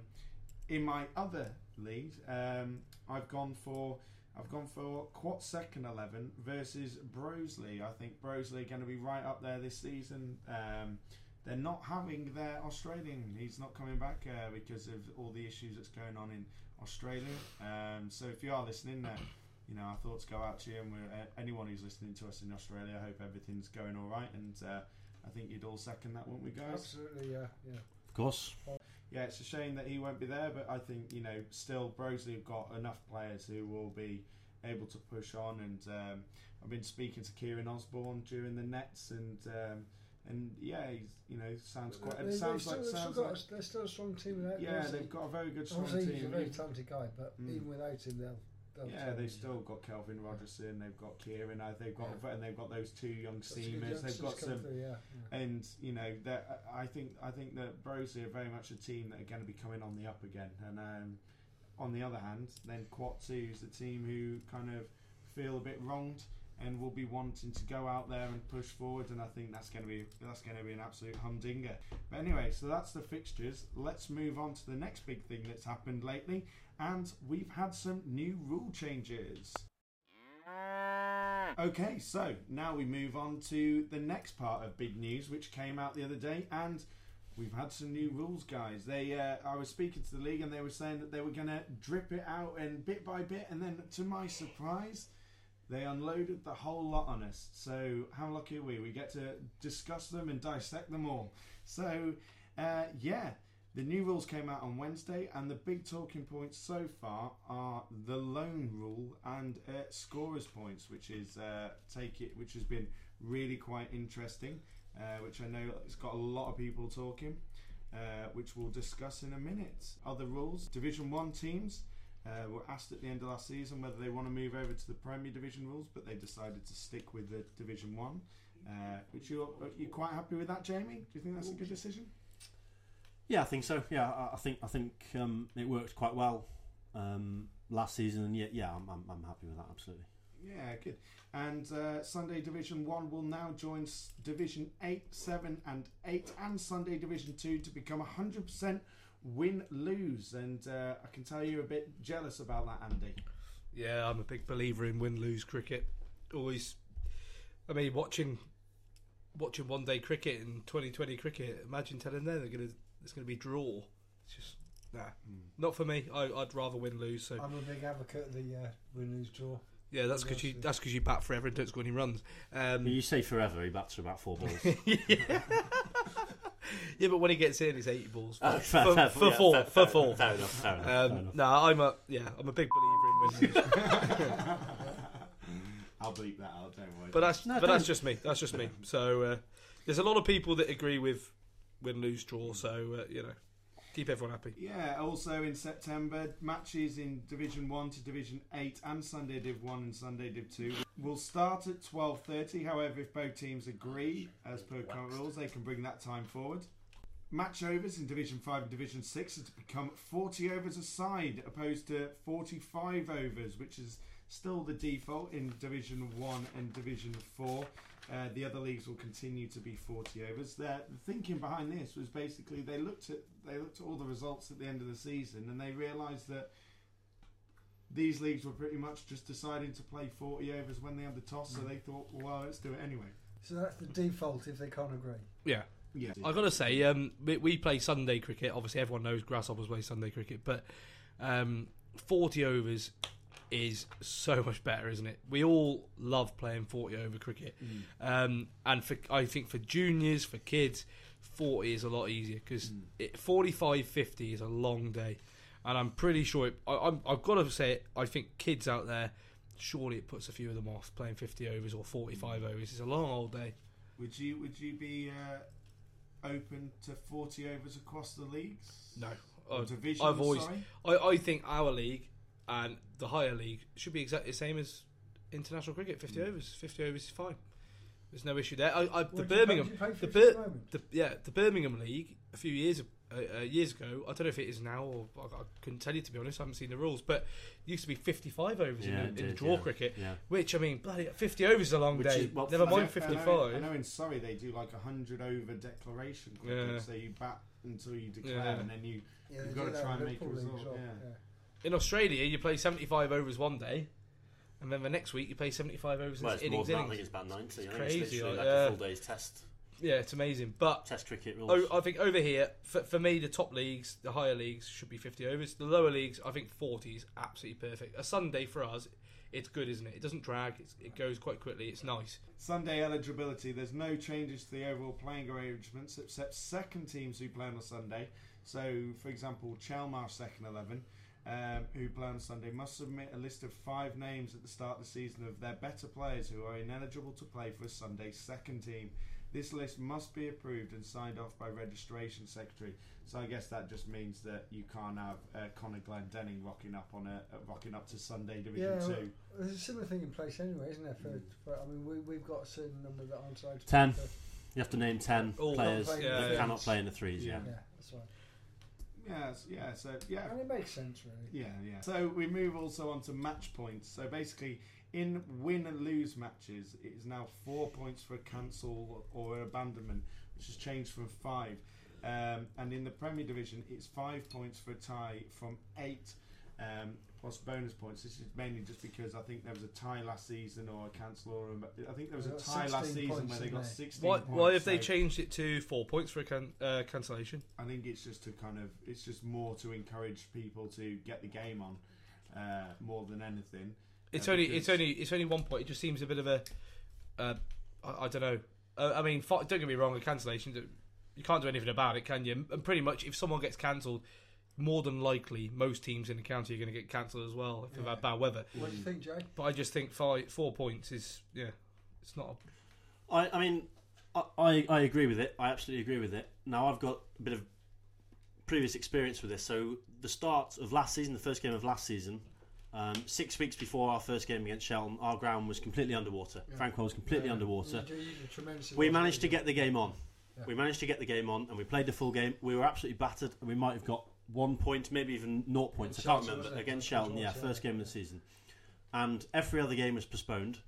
in my other league, um, I've gone for I've gone for Quatt second eleven versus Broseley. I think Broseley are going to be right up there this season. Um, they're not having their Australian. He's not coming back uh, because of all the issues that's going on in Australia. Um, so if you are listening, uh, you know our thoughts go out to you, and we're, uh, anyone who's listening to us in Australia. I hope everything's going all right, and uh, I think you'd all second that, wouldn't we, guys? Absolutely, yeah, yeah. Of course. Yeah, it's a shame that he won't be there, but I think you know still Broseley have got enough players who will be able to push on. And um, I've been speaking to Kieran Osborne during the Nets, and um, and yeah, he's you know sounds quite. It sounds still, like sounds got like a, they're still a strong team without yeah, Broseley. they've got a very good strong Obviously, he's a team. very talented guy, but Mm. even without him, they'll. They'll Yeah, they've still got Kelvin Rogerson, they've got Kieran, uh, they've got and they've got those two young seamers, they've got some through, yeah, yeah. and you know that I think I think that Broseley are very much a team that are going to be coming on the up again. And um, on the other hand, then Quatsu is a team who kind of feel a bit wronged and will be wanting to go out there and push forward. And I think that's going to be that's going to be an absolute humdinger. But anyway, so that's the fixtures. Let's move on to the next big thing that's happened lately, and we've had some new rule changes. Okay, so now we move on to the next part of big news, which came out the other day, and we've had some new rules, guys. They, uh, I was speaking to the league, and they were saying that they were going to drip it out and bit by bit, and then to my surprise, they unloaded the whole lot on us. So how lucky are we? We get to discuss them and dissect them all. So uh, yeah. The new rules came out on Wednesday, and the big talking points so far are the loan rule and uh, scorers points, which is uh, take it, which has been really quite interesting. Uh, which I know it's got a lot of people talking, uh, which we'll discuss in a minute. Other rules: Division One teams uh, were asked at the end of last season whether they want to move over to the Premier Division rules, but they decided to stick with the Division One. Uh, which you're, are you quite happy with that, Jamie? Do you think that's a good decision? Yeah, I think so. Yeah, I, I think I think um, it worked quite well um, last season, and yeah, yeah, I'm, I'm, I'm happy with that. Absolutely. Yeah, good. And uh, Sunday Division 1 will now join s- Division 8, 7, and 8, and Sunday Division 2 to become 100% win lose. And uh, I can tell you're a bit jealous about that, Andy. Yeah, I'm a big believer in win lose cricket. Always, I mean, watching watching one day cricket and 2020 cricket. Imagine telling them they're gonna it's gonna be draw. It's just nah, not for me. I, I'd rather win lose. So I'm a big advocate of the uh, win lose draw. yeah, that's because you that's because you bat forever and don't score any runs. Um, You say forever, he bats for about four balls. yeah, yeah, but when he gets in, it's 80 balls for, Uh, fair- for, fair- for yeah, four. fair- for four. Fair enough. Fair enough. Um, enough. no, I'm a yeah, I'm a big believer in win lose. I'll bleep that out, don't worry. But that's No, but that's don't. just me. That's just me. So uh, there's a lot of people that agree with win lose draw. So uh, you know, keep everyone happy. Yeah, also in September, matches in Division 1 to Division 8 and Sunday Div 1 and Sunday Div 2 will start at 12.30. However, if both teams agree, as per current rules, they can bring that time forward. Match overs in Division 5 and Division 6 has become 40 overs a side, opposed to 45 overs, which is still the default in Division 1 and Division 4. Uh, the other leagues will continue to be 40 overs. The thinking behind this was basically they looked at they looked at all the results at the end of the season and they realised that these leagues were pretty much just deciding to play 40 overs when they had the toss. So they thought, well, let's do it anyway. So that's the default if they can't agree. Yeah. Yeah, I've gotta say, um, we, we play Sunday cricket. Obviously, everyone knows Grasshoppers play Sunday cricket, but um, forty overs is so much better, isn't it? We all love playing forty over cricket, um, and for I think for juniors, for kids, forty is a lot easier because 45, 50 is a long day, and I'm pretty sure it, I, I'm, I've got to say it. I think kids out there, surely it puts a few of them off playing fifty overs or forty-five overs. It's a long old day. Would you would you be uh, open to 40 overs across the leagues? No, Or divisions, I've always, sorry? I, I think our league and the higher league should be exactly the same as international cricket. Fifty Mm. overs, fifty overs is fine. There's no issue there. I, I, the What you play- Birmingham, you play the, Bir- the the yeah, the Birmingham league a few years uh, uh, years ago. I don't know if it is now, or I, I couldn't tell you to be honest. I haven't seen the rules, but it used to be 55 overs Yeah, in, it the, in the did, draw yeah. cricket. Yeah. Which I mean, bloody 50 overs is a long Which day. is- well, Never I mind I know- 55. I know, in Surrey they do like a 100 over declaration cricket, Yeah. so you bat until you declare Yeah. and then you Yeah, You've gotta try and make a Liverpool result, as well, yeah. In Australia, you play 75 overs one day, and then the next week you play 75 overs Well, and it's more innings. than that. I think it's about 90. It's I think crazy, it's literally like, like yeah. a full day's test. Yeah, it's amazing. But Test cricket rules. oh, I think over here, for, for me, the top leagues, the higher leagues, should be 50 overs. The lower leagues, I think 40 is absolutely perfect. A Sunday for us, it's good, isn't it? It doesn't drag. It's, it goes quite quickly. It's nice. Sunday eligibility. There's no changes to the overall playing arrangements except second teams who play on a Sunday. So, for example, Chelmarsh second eleven, um, who play on Sunday, must submit a list of five names at the start of the season of their better players who are ineligible to play for Sunday's second team. This list must be approved and signed off by registration secretary. So I guess that just means that you can't have uh, Connor Glendenning rocking up on a uh, rocking up to Sunday Division Yeah, well, Two. There's a similar thing in place anyway, isn't there? For, for I mean, we, we've got a certain number that aren't allowed to Ten. play You have to name ten All players playing yeah, that yeah. cannot play in the threes. Yeah. for- Yeah, that's right. Yes, yeah. So yeah, And it makes sense, really. Yeah, yeah. So we move also on to match points. So basically, in win and lose matches, it is now four points for a cancel or abandonment, which has changed from five. Um, and in the Premier Division, it's five points for a tie from eight um, plus bonus points. This is mainly just because I think there was a tie last season or a cancel or a, I think there was a tie last season where they didn't got they? 16 Why, points. why have they so- changed it to four points for a can, uh, cancellation? I think it's just to kind of it's just more to encourage people to get the game on uh, more than anything. It's Uh, only it's only it's only one point. It just seems a bit of a, uh, I, I don't know. Uh, I mean, don't get me wrong. A cancellation, you can't do anything about it, can you? And pretty much, if someone gets cancelled, more than likely, most teams in the county are going to get cancelled as well if they've Yeah. had bad weather. What do you think, Jay? But I just think five, four points is yeah, it's not. A, I, I mean, I, I, I agree with it. I absolutely agree with it. Now I've got a bit of previous experience with this. So the start of last season, the first game of last season, um, six weeks before our first game against Shelton, our ground was completely underwater. Yeah. Frankwell was completely Yeah. underwater. You do- you do tremendous We managed to get the game on. Yeah. We managed to get the game on, and we played the full game. We were absolutely battered, and we might have got one point, maybe even naught points. I can't remember against Shelton. Yeah, first game of the season, and every other game was postponed,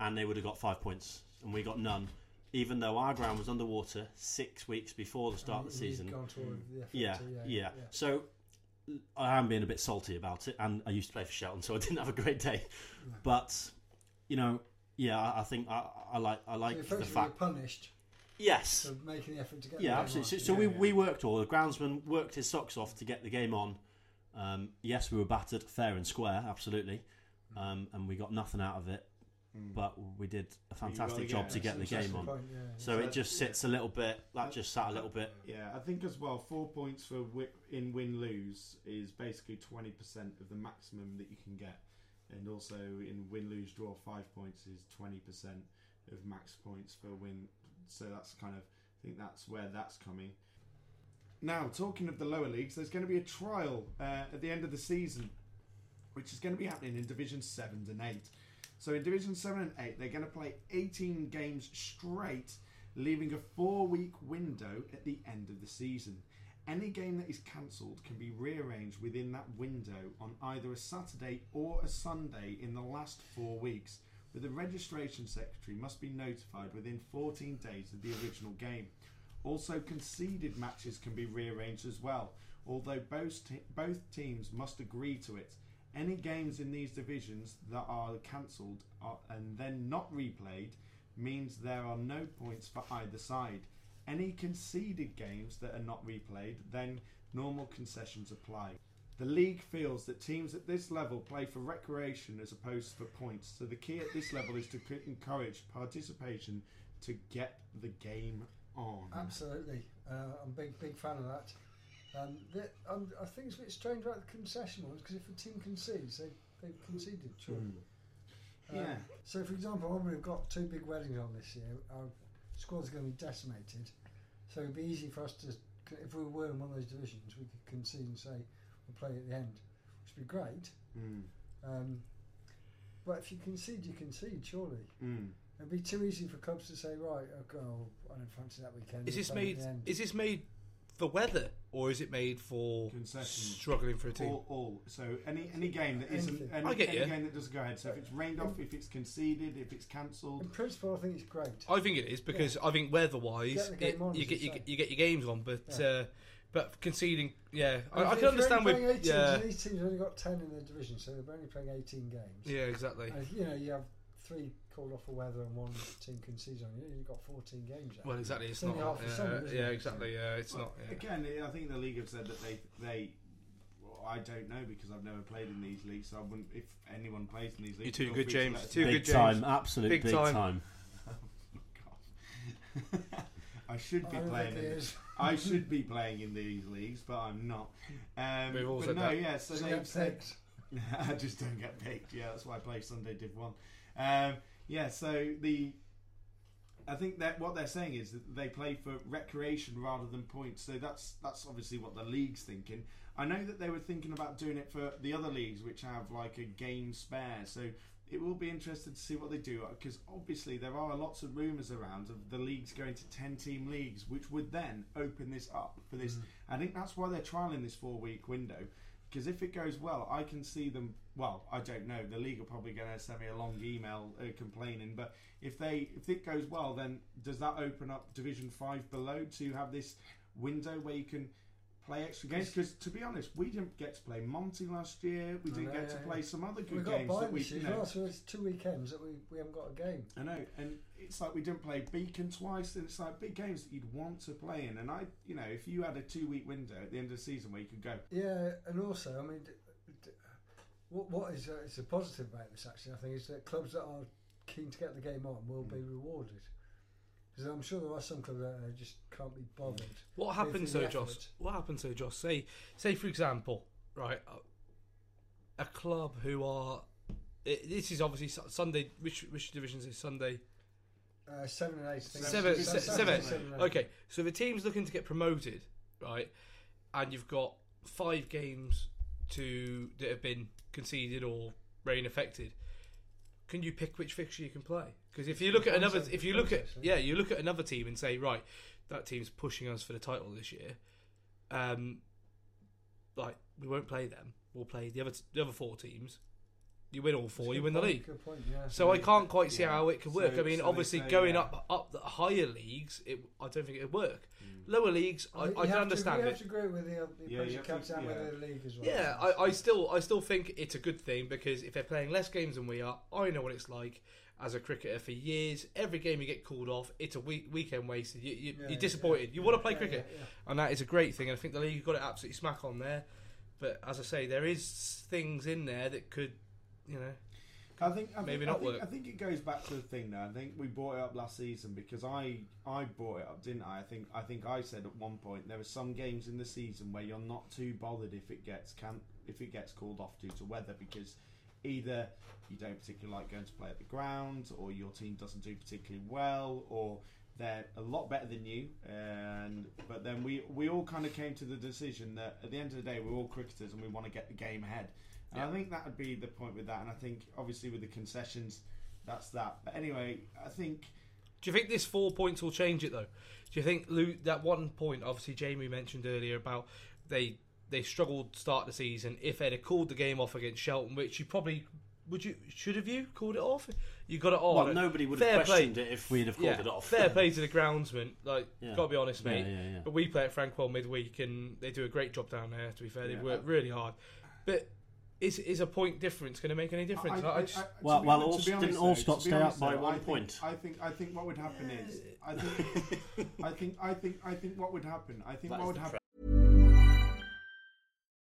and they would have got five points, and we got none, even though our ground was underwater six weeks before the start of the season. gone to all of the effort Yeah, yeah, So I am being a bit salty about it, and I used to play for Shelton, so I didn't have a great day. But you know, yeah, I, I think I, I like I like the fact. punished Yes, for making the effort to get. yeah, the game absolutely. on. So, so we, Yeah, yeah. we worked all. The groundsman worked his socks off to get the game on. Um, yes, we were battered fair and square, absolutely, um, and we got nothing out of it. Mm. But we did a fantastic gotta job get- to get the game on. point, yeah. So So it just yeah. sits a little bit. That just sat a little bit. Yeah, I think as well, four points for wi- in win lose is basically twenty percent of the maximum that you can get, and also in win lose draw five points is twenty percent of max points for win. So that's kind of I think that's where that's coming. Now, talking of the lower leagues, there's going to be a trial uh, at the end of the season, which is going to be happening in Division 7 and 8. So, in Division 7 and 8, they're going to play 18 games straight, leaving a four week window at the end of the season. Any game that is cancelled can be rearranged within that window on either a Saturday or a Sunday in the last four weeks, but the registration secretary must be notified within 14 days of the original game. Also, conceded matches can be rearranged as well, although both, te- both teams must agree to it. Any games in these divisions that are cancelled and then not replayed means there are no points for either side. Any conceded games that are not replayed, then normal concessions apply. The league feels that teams at this level play for recreation as opposed to for points, so the key at this level is to encourage participation to get the game on. Absolutely, uh, I'm a big big fan of that. Um, the, um, I think it's a bit strange about the concession ones because if a team concedes, they they've conceded. Sure. Mm. Um, Yeah. So, for example, when we've got two big weddings on this year, our squad's going to be decimated. So it'd be easy for us to, if we were in one of those divisions, we could concede and say we'll play at the end, which would be great. Mm. Um, but if you concede, you concede, surely. Mm. It'd be too easy for clubs to say, right, okay, oh, I don't fancy that weekend. Is this play made? Is this made for weather, or is it made for Concessions. struggling for a team? All, all. So any any game that isn't any, I get any you. game that doesn't go ahead. So if it's rained off, if it's conceded, if it's cancelled, In principle, I think it's great. I think it is because I think weather-wise, Get it, you get you you, get you get your games on, but Yeah. uh, but conceding, yeah, I, I can understand you're with 18 yeah, these teams have only got 10 in the division, so they're only playing 18 games. yeah, exactly. And you know, you have three called off for weather and one team concedes on you, you've got 14 games. there. Well, exactly. It's It's only not. half Yeah, summer, isn't yeah, it? exactly. Yeah, it's not. Yeah. Again, I think the league have said that they they. I don't know because I've never played in these leagues. So I wouldn't. If anyone plays in these leagues, you're too feel good, free to James. let Too know. good, big James. time, absolute Big big, time. time. Oh God. I should be I playing. think In it the, is. I should be playing in these leagues, but I'm not. Um, We've all but said no, that. yeah. So Just they've get picked. I just don't get picked. Yeah, that's why I play Sunday Div One. Um, yeah, so the I think that what they're saying is that they play for recreation rather than points. So that's that's obviously what the league's thinking. I know that they were thinking about doing it for the other leagues, which have like a game spare. So it will be interesting to see what they do because obviously there are lots of rumours around of the leagues going to ten team leagues, which would then open this up for this. I think that's why they're trialing this four week window. Because if it goes well, I can see them. Well, I don't know. The league are probably going to send me a long email uh, complaining. But if they if it goes well, then does that open up Division Five below to have this window where you can play extra games? Because to be honest, we didn't get to play Monty last year. We didn't know, get to yeah, play yeah. some other good games that we. You know, well, so it's two weekends that we, we haven't got a game. I know, and it's like we didn't play Beacon twice, and it's like big games that you'd want to play in. And I, you know, if you had a two week window at the end of the season where you could go, Yeah, and also, I mean, what what is uh, is a positive about this actually? I think is that clubs that are keen to get the game on will be rewarded. Because I'm sure there are some clubs that just can't be bothered. What happens though, Josh? What happens though, Josh? Say, say for example, right, a, a club who are. It, this is obviously Sunday. Which which divisions is Sunday? Uh, seven and eight. I think. Seven, Seven- se- seven, seven. and eight. Okay, so the team's looking to get promoted, right? And you've got five games to that have been conceded or rain affected. Can you pick which fixture you can play? Because if you look at another, Concept, if you look at yeah, you look at another team and say, right, that team's pushing us for the title this year. Um, like we won't play them. We'll play the other the other four teams. You win all four, That's you good win the league. Good point. Yeah. So I can't quite see Yeah. how it could work. So- I mean, so obviously say, going yeah. up up the higher leagues, it, I don't think it'd work. Lower leagues, I, You I have can to- understand you it. have to agree with the, the Yeah, opposing you have to- captain and yeah. with the league as well. Yeah, I, I still I still think it's a good thing because if they're playing less games than we are, I know what it's like as a cricketer for years. Every game you get called off, it's a week, weekend wasted. You, you, Yeah, you're disappointed. You want to play Yeah, cricket, yeah, yeah. and that is a great thing. And I think the league got it absolutely smack on there. But as I say, there is things in there that could, you know, I think I Maybe think, not I think, work. I think it goes back to the thing though. I think we brought it up last season because I I brought it up, didn't I? I think I think I said at one point there are some games in the season where you're not too bothered if it gets can if it gets called off due to weather because either you don't particularly like going to play at the ground or your team doesn't do particularly well or they're a lot better than you, and but then we we all kind of came to the decision that at the end of the day we're all cricketers and we want to get the game ahead. And I think that would be the point with that. And I think obviously with the concessions, that's that. But anyway, I think Do you think this four points will change it though? Do you think Lou, that one point, obviously Jamie mentioned earlier about they they struggled to start the season. If they'd have called the game off against Shelton, which you probably would you should have you called it off? You got it on. Well, nobody would have questioned play. it if we'd have called yeah, it off. Fair play to the groundsman. Like, Yeah. gotta be honest, mate. yeah, yeah. But we play at Frankwell midweek, and they do a great job down there. To be fair, they Yeah. work really hard. But is is a point difference going to make any difference? I, I just, to Well- be well, hon- All- didn't honest All though- Scots to be stay up by though, one I think- point? I think I think what would happen is I think I think I think I think what would happen. I think That what is would happen.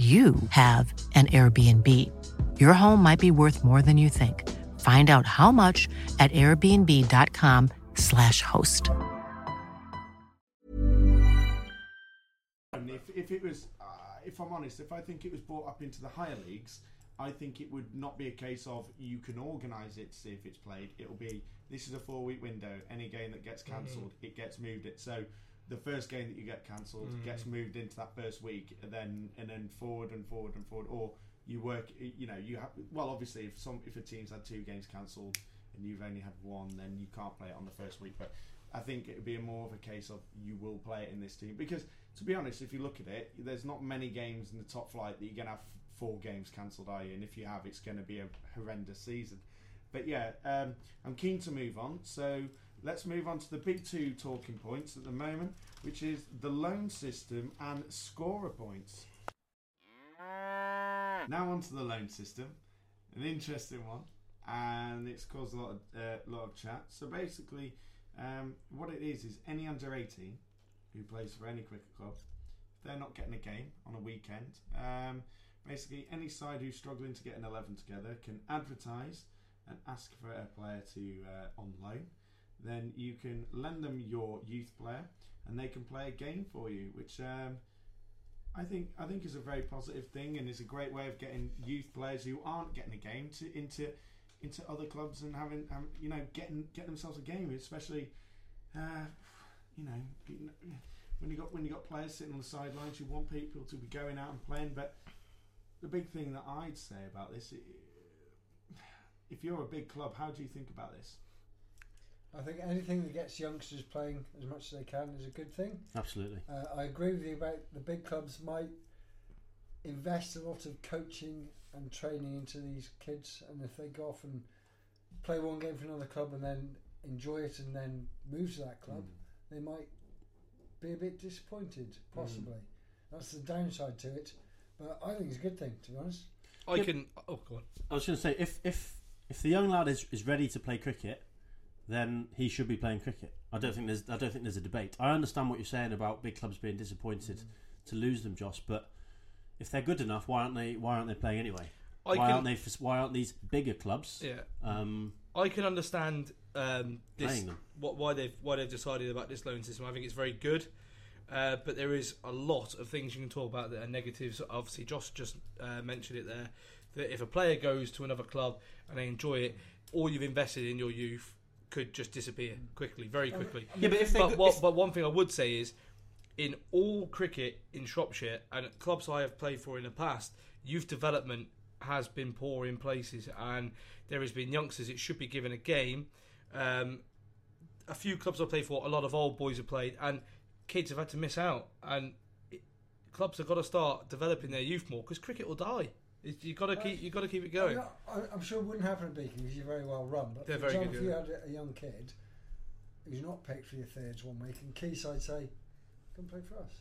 you have an Airbnb. Your home might be worth more than you think. Find out how much at airbnb.com/slash host. And if, if it was, uh, if I'm honest, if I think it was brought up into the higher leagues, I think it would not be a case of you can organise it to see if it's played. It'll be this is a four week window. Any game that gets cancelled, it gets moved. It so the first game that you get cancelled gets moved into that first week, and then and then forward and forward and forward. Or you work, you know, you have. Well, obviously, if some if a team's had two games cancelled and you've only had one, then you can't play it on the first week. But I think it would be more of a case of you will play it in this team because, to be honest, if you look at it, there's not many games in the top flight that you're gonna have four games cancelled, are you? And if you have, it's going to be a horrendous season. But yeah, um, I'm keen to move on. So let's move on to the big two talking points at the moment, which is the loan system and scorer points. Now onto the loan system, an interesting one, and it's caused a lot of uh, lot of chat. So basically, um, what it is is any under 18 who plays for any cricket club, if they're not getting a game on a weekend. Um, basically, any side who's struggling to get an 11 together can advertise and ask for a player to uh, on loan. Then you can lend them your youth player, and they can play a game for you, which um, I think I think is a very positive thing, and is a great way of getting youth players who aren't getting a game to into into other clubs and having, having you know getting get themselves a game, especially uh, you know when you got when you got players sitting on the sidelines, you want people to be going out and playing. But the big thing that I'd say about this, if you're a big club, how do you think about this? I think anything that gets youngsters playing as much as they can is a good thing. Absolutely. Uh, I agree with you about the big clubs might invest a lot of coaching and training into these kids, and if they go off and play one game for another club and then enjoy it and then move to that club, they might be a bit disappointed, possibly. That's the downside to it, but I think it's a good thing, to be honest. I can. Oh, go on. I was going to say if if if the young lad is, is ready to play cricket, then he should be playing cricket. I don't think there's I don't think there's a debate. I understand what you're saying about big clubs being disappointed Mm. to lose them, Josh. But if they're good enough, why aren't they? Why aren't they playing anyway? I why can- aren't they? Why aren't these bigger clubs? Yeah. Um, I can understand um, this, what why they've why they've decided about this loan system. I think it's very good, uh, but there is a lot of things you can talk about that are negatives. Obviously, Josh just uh, mentioned it there. That if a player goes to another club and they enjoy it, all you've invested in your youth could just disappear quickly, very quickly. yeah, but if they But, go- what, if- but one thing I would say is, in all cricket in Shropshire and clubs I have played for in the past, youth development has been poor in places, and there has been youngsters. It should be given a game. Um, a few clubs I play for, a lot of old boys have played, and kids have had to miss out. And it, clubs have got to start developing their youth more because cricket will die. It- You got to keep you got to keep it going. I'm, not- I- I'm sure it wouldn't happen at Beacon because you're very well run. But They're very example, good, if you had a- a young kid who's not picked for your thirds one week, and Quayside say, "Come play for us."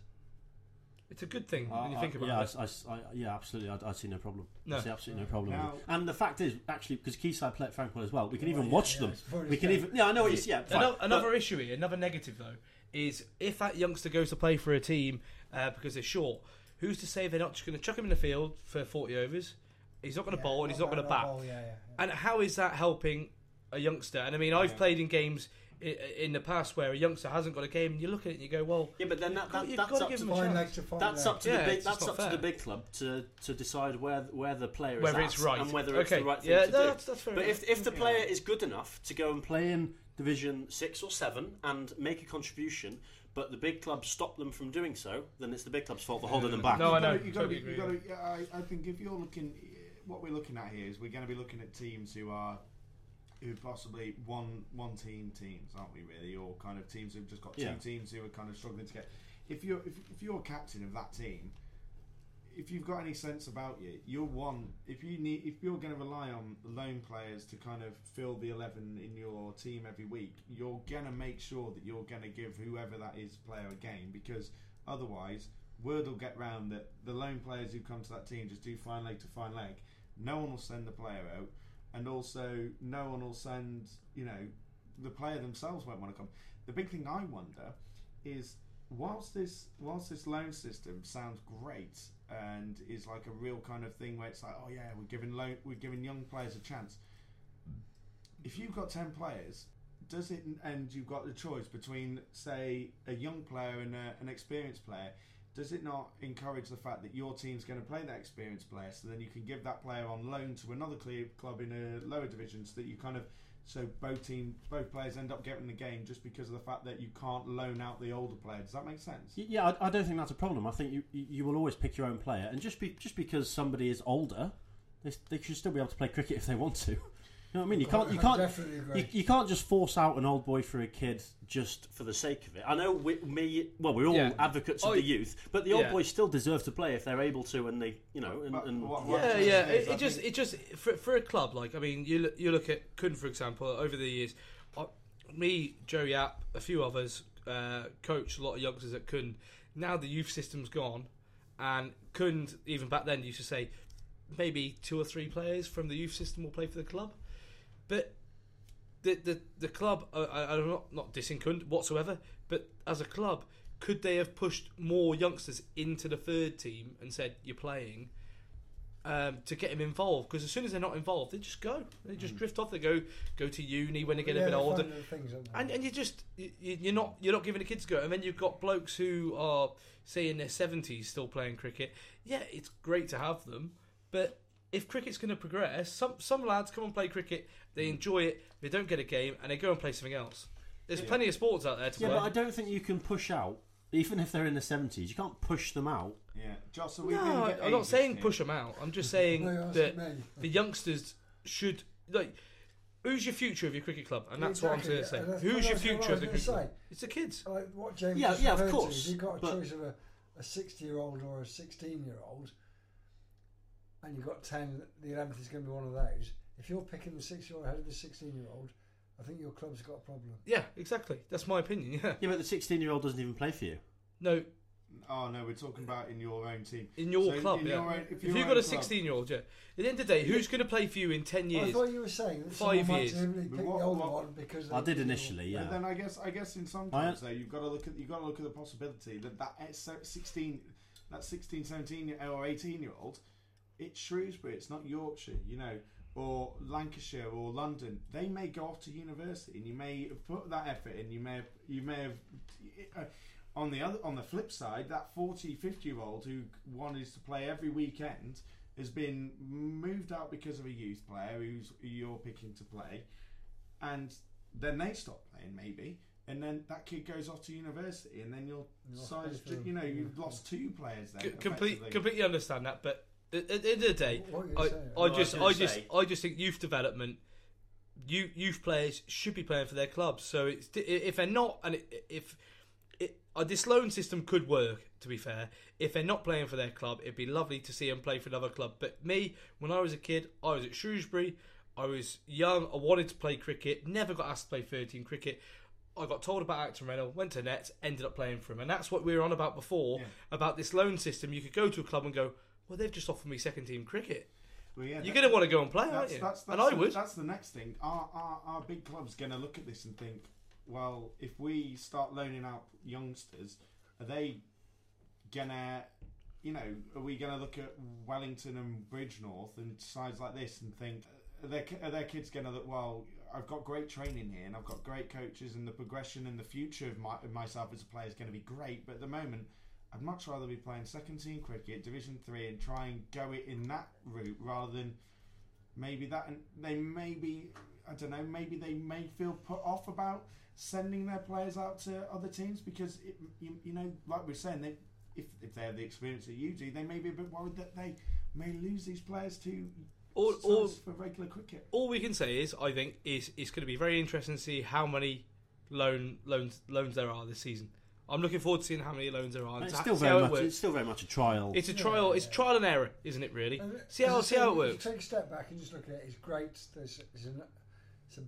It's a good thing when you think I- about yeah, it. I, I- I- yeah, absolutely. I, I see no problem. No. I see absolutely no problem. Now- and the fact is, actually, because Quayside play at Frankwell as well, we can Well, even yeah, watch yeah, them. We can even. Yeah, I know what you see. Yeah, fine. Another, But- another issue here, another negative though, is if that youngster goes to play for a team uh, because they're short, who's to say they're not just going to chuck him in the field for 40 overs? He's not going to Yeah, bowl and he's not going to bat. bowl, yeah, yeah, yeah. And how is that helping a youngster? And I mean, I've played in games in, in the past where a youngster hasn't got a game, and you look at it and you go, well, yeah, but then that, that, you've got to up to him a Fine chance. leg to That's up to Yeah, the big. That's not up to the big club to, to decide where where the player Whether is it's at right. and whether it's Okay, the right thing yeah, to no, do. that's- that's fair but enough. if if the player is good enough to go and play in Division Six or Seven and make a contribution, but the big clubs stop them from doing so, then it's the big club's fault for holding them back. No, I know. You got to Totally be. You agree, got to. Yeah, I, I think if you're looking, eh, what we're looking at here is we're going to be looking at teams who are, who possibly one one team teams, aren't we? Really, or kind of teams who've just got two Yeah. teams who are kind of struggling to get. If you're if, if you're captain of that team, if you've got any sense about you, you're one. If you need, if you're going to rely on lone players to kind of fill the eleven in your team every week, you're going to make sure that you're going to give whoever that is player a game because otherwise, word will get round that the lone players who come to that team just do fine leg to fine leg. No one will send the player out, and also no one will send. You know, the player themselves won't want to come. The big thing I wonder is whilst this whilst this loan system sounds great and is like a real kind of thing where it's like, oh yeah, we're giving loan, we're giving young players a chance. If you've got ten players, does it and you've got the choice between say a young player and a, an experienced player? Does it not encourage the fact that your team's going to play that experienced player, so then you can give that player on loan to another club in a lower division, so that you kind of so both team both players end up getting the game just because of the fact that you can't loan out the older player. Does that make sense? Yeah, I, I don't think that's a problem. I think you you you will always pick your own player, and just be just because somebody is older, they, they should still be able to play cricket if they want to. You know what I mean? You can't you can't you, you can't just force out an old boy for a kid just for the sake of it. I know we, me, well, we're all Yeah. advocates of Oh, the youth, but the old yeah. boys still deserve to play if they're able to, and they, you know, and, and what- what Yeah, yeah. It, it just, it just for, for a club like I mean, you look, you look at Cound for example. Over the years, uh, me, Joey App, a few others, uh, coached a lot of youngsters at Cound. Now the youth system's gone, and Cound even back then used to say maybe two or three players from the youth system will play for the club, but. The, the the club, I, I'm not not dissing whatsoever, but as a club, could they have pushed more youngsters into the third team and said you're playing, um, to get them involved because as soon as they're not involved, they just go. They just drift off. They go go to uni when they get Yeah, a bit older, things, and and you just you, you're not you're not giving the kids a go. And then you've got blokes who are say in their seventies still playing cricket. Yeah, it's great to have them, but if cricket's going to progress, some some lads come and play cricket. They mm. enjoy it. They don't get a game, and they go and play something else. There's plenty of sports out there to yeah, play. but I don't think you can push out, even if they're in the seventies. You can't push them out. Yeah, Joss, are we No, being a I- bit I'm not saying here? push them out. I'm just saying No, that the youngsters should like. Who's your future of your cricket club? And that's Exactly, what I'm and going to say. Who's your that's what future of the gonna cricket club? It's the kids. Like what James Yeah, yeah, of referred to, course, is you've got a choice of a, a 60 year old or a 16 year old, and you've got 10, the 11th is going to be one of those. If you're picking the 60 year old ahead of the 16 year old, I think your club's got a problem. Yeah, exactly. That's my opinion. Yeah. Yeah, but the sixteen-year-old doesn't even play for you. No, Oh no, we're talking about in your own team. in your So club. in yeah. your own- if your you've own got a club- 16 year old, yeah. At the end of the day, who's going to play for you in 10 I years? thought you were saying that Five someone years. might deliberately But pick what- the older what- one because I they- did initially, But yeah. then I guess I guess in some I- times though you've got to look at you've got to look at the possibility that that eh, 16 that 16 17 or 18 year old it's Shrewsbury it's not Yorkshire you know or Lancashire or London. They may go off to university and you may have put that effort in you may have you may have uh, on the other on the flip side that 40 50 year old who wanted to play every weekend has been moved out because of a youth player who's who you're picking to play and then they stop playing maybe and then that kid goes off to university and then you're You're size you know you've lost two players there C- complete, completely understand that, but at, at the end of the day, What are you I. I I just, was I just, say- I just think youth development youth, youth players should be playing for their clubs. So it's if they're not, and if it, uh, this loan system could work. To be fair, if they're not playing for their club, it'd be lovely to see them play for another club. But me, when I was a kid, I was at Shrewsbury. I was young. I wanted to play cricket. Never got asked to play 13 cricket. I got told about Acton Reynolds, went to Nets, ended up playing for him. And that's what we were on about before, Yeah. about this loan system. You could go to a club and go, well, they've just offered me second team cricket. Well, yeah, You're going to want to go and play, aren't that's, you? that's, that's and I the, would. That's the next thing. Are, are, are big clubs going to look at this and think, well, if we start loaning out youngsters, are they going to, you know, are we going to look at Wellington and Bridgnorth and sides like this and think, are their, are their kids going to look, well, I've got great training here and I've got great coaches and the progression and the future of, my, of myself as a player is going to be great, but at the moment, I'd much rather be playing second team cricket, Division Three, and try and go it in that route rather than maybe that. And they maybe I don't know. Maybe they may feel put off about sending their players out to other teams because it, you, you know, like we're saying, they, if if they have the experience that you do, they may be a bit worried that they may lose these players to sides or- for regular cricket. all we can say is, I think, is it's going to be very interesting to see how many loan loans loans there are this season. I'm looking forward to seeing how many loans there are. It's still very how it much. It's still very much a trial. It's a trial. It's trial and error, isn't it? Really. And See how see how it works. You take a step back and just look at it. It's great. There's, there's an, it's a,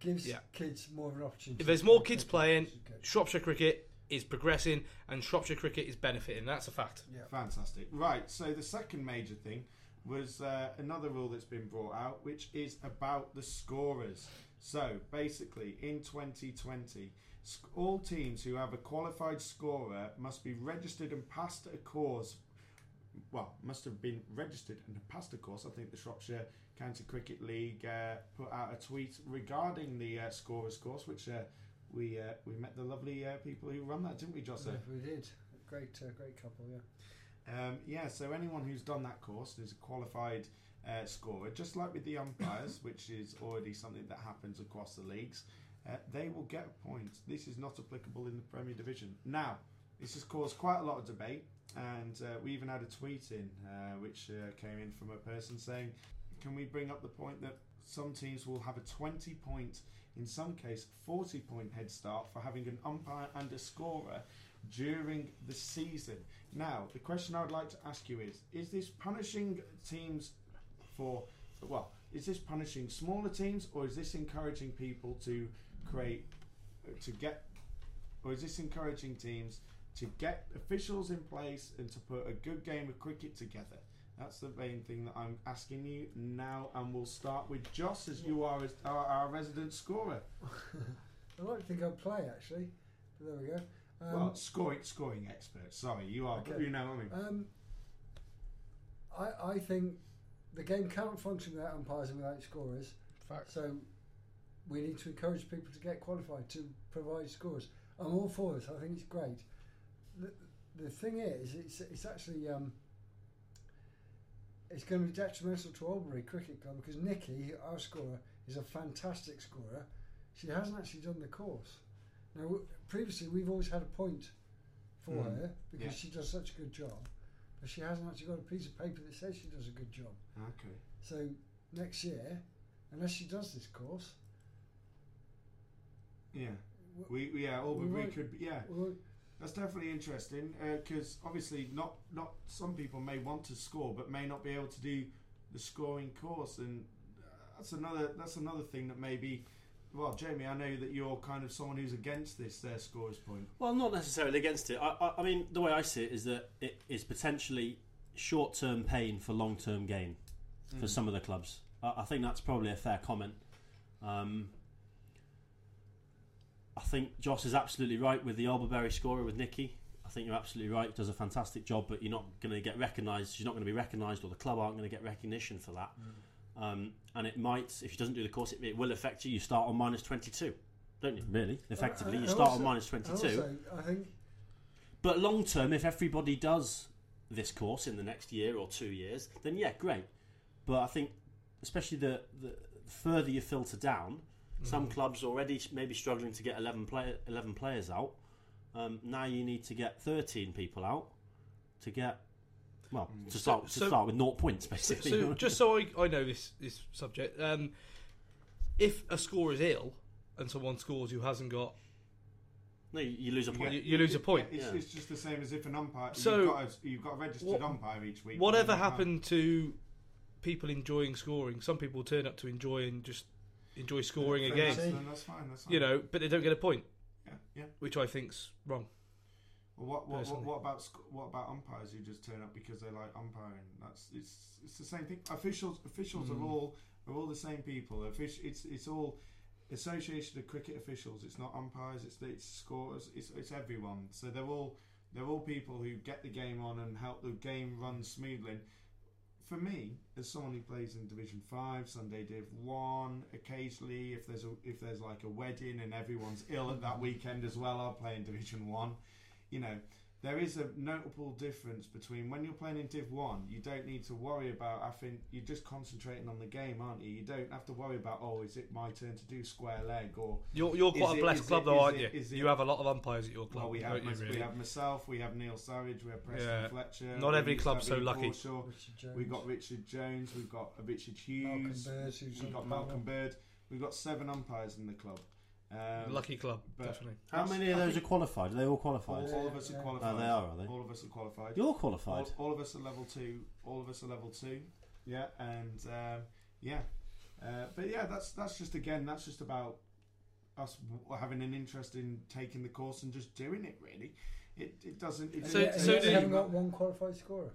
gives Yeah. kids more of an opportunity. If there's more kids playing, which is good. Shropshire cricket is progressing, and Shropshire cricket is benefiting. That's a fact. Yeah. Fantastic. Right, so the second major thing was uh, another rule that's been brought out, which is about the scorers. So basically, in 2020, sc- all teams who have a qualified scorer must be registered and passed a course. Well, must have been registered and passed a course. I think the Shropshire County Cricket League uh, put out a tweet regarding the uh, scorers course, which uh, we uh, we met the lovely uh, people who run that, didn't we, Jossa? Yeah, we did. Great, uh, great couple. Yeah. Um, yeah, so anyone who's done that course is a qualified uh, scorer, just like with the umpires, which is already something that happens across the leagues. Uh, they will get a point. This is not applicable in the Premier Division. Now, this has caused quite a lot of debate, and uh, we even had a tweet in uh, which uh, came in from a person saying, "Can we bring up the point that some teams will have a 20 point, in some case 40 point head start for having an umpire and a scorer during the season?" Now, the question I would like to ask you is: Is this punishing teams for well? Is this punishing smaller teams, or is this encouraging people to create to get, or is this encouraging teams to get officials in place and to put a good game of cricket together? That's the main thing that I'm asking you now, and we'll start with Joss, as you are as our, our resident scorer. I like to think I'd play actually, but there we go. Um, well, scoring scoring expert. Sorry, you are. Okay. You know what I mean. Um, I, I think the game can't function without umpires and without scorers. Fact. So we need to encourage people to get qualified to provide scores. I'm all for this. I think it's great. The, the thing is, it's it's actually um, it's going to be detrimental to Alberbury Cricket Club because Nikki, our scorer, is a fantastic scorer. She hasn't actually done the course. Now, w- previously we've always had a point for Mm, her because yeah. she does such a good job, but she hasn't actually got a piece of paper that says she does a good job. Okay. So next year, unless she does this course, Yeah. We we- yeah. Or We we, could yeah. well, That's definitely interesting because obviously not not some people may want to score but may not be able to do the scoring course and uh, that's another that's another thing that maybe well Jamie I know that you're kind of someone who's against this their scorers point Well, not necessarily against it. I, I, I mean, the way I see it is that it is potentially short-term pain for long-term gain for some of the clubs. I, I think that's probably a fair comment. Um, I think Joss is absolutely right with the Alberbury scorer with Nicky. I think you're absolutely right. Does a fantastic job, but you're not going to get recognised. She's not going to be recognised, or the club aren't going to get recognition for that. Um, and it might, if she doesn't do the course, it, it will affect you. You start on minus 22, don't you? Really, effectively, and you start also- on minus 22. Also, I think But long term, if everybody does this course in the next year or two years, then yeah, great. But I think, especially the, the further you filter down, some clubs already maybe struggling to get 11, play, 11 players out. Um, now you need to get 13 people out to get, well, to start, to start with naught points, basically. so just so I, I know this this subject, um, if a scorer is ill and someone scores who hasn't got, No, you, you lose a point. you, you lose a point. It's, Yeah. it's just the same as if an umpire. So, you've got a, you've got a registered what- umpire each week. Whatever but then you can't- happened to people enjoying scoring? Some people turn up to enjoy and just enjoy scoring a game, That's, then that's fine. That's fine. you know, but they don't get a point, Yeah, yeah. which I think's wrong. Well, what what, what what about sc- what about umpires who just turn up because they like umpiring? That's it's it's the same thing. Officials officials Mm. are all are all the same people. Offic- it's it's all association of cricket officials. It's not umpires. It's the it's scorers. It's it's everyone. So they're all they're all people who get the game on and help the game run smoothly. For me, as someone who plays in Division Five, Sunday Div One, occasionally if there's a if there's like a wedding and everyone's ill at that weekend as well, I'll play in Division One. You know, there is a notable difference between when you're playing in Div 1, you don't need to worry about, I think, you're just concentrating on the game, aren't you? You don't have to worry about, oh, is it my turn to do square leg? Or, You're, you're Is quite it- a blessed is club, it- though, aren't it- you? is You have a lot of umpires at your club. well, we have, don't you, really? we have myself, we have Neil Surridge, we have Preston Yeah. Fletcher. Not every club's so lucky. Forshaw, We've got Richard Jones, we've got Richard Malcolm Hughes, Bird, we've got Malcolm. Bird. We've got seven umpires in the club. Um, Lucky club, definitely. How many of those are qualified? Are they all all, qualified? all of us are Yeah. qualified. Oh, they are, are they? All of us are qualified. You're qualified. All, all of us are level two. All of us are level two. Yeah, and um, yeah, uh, but yeah, that's that's just again, that's just about us having an interest in taking the course and just doing it. Really, it it doesn't. It So- doesn't- so you do- haven't got one qualified scorer.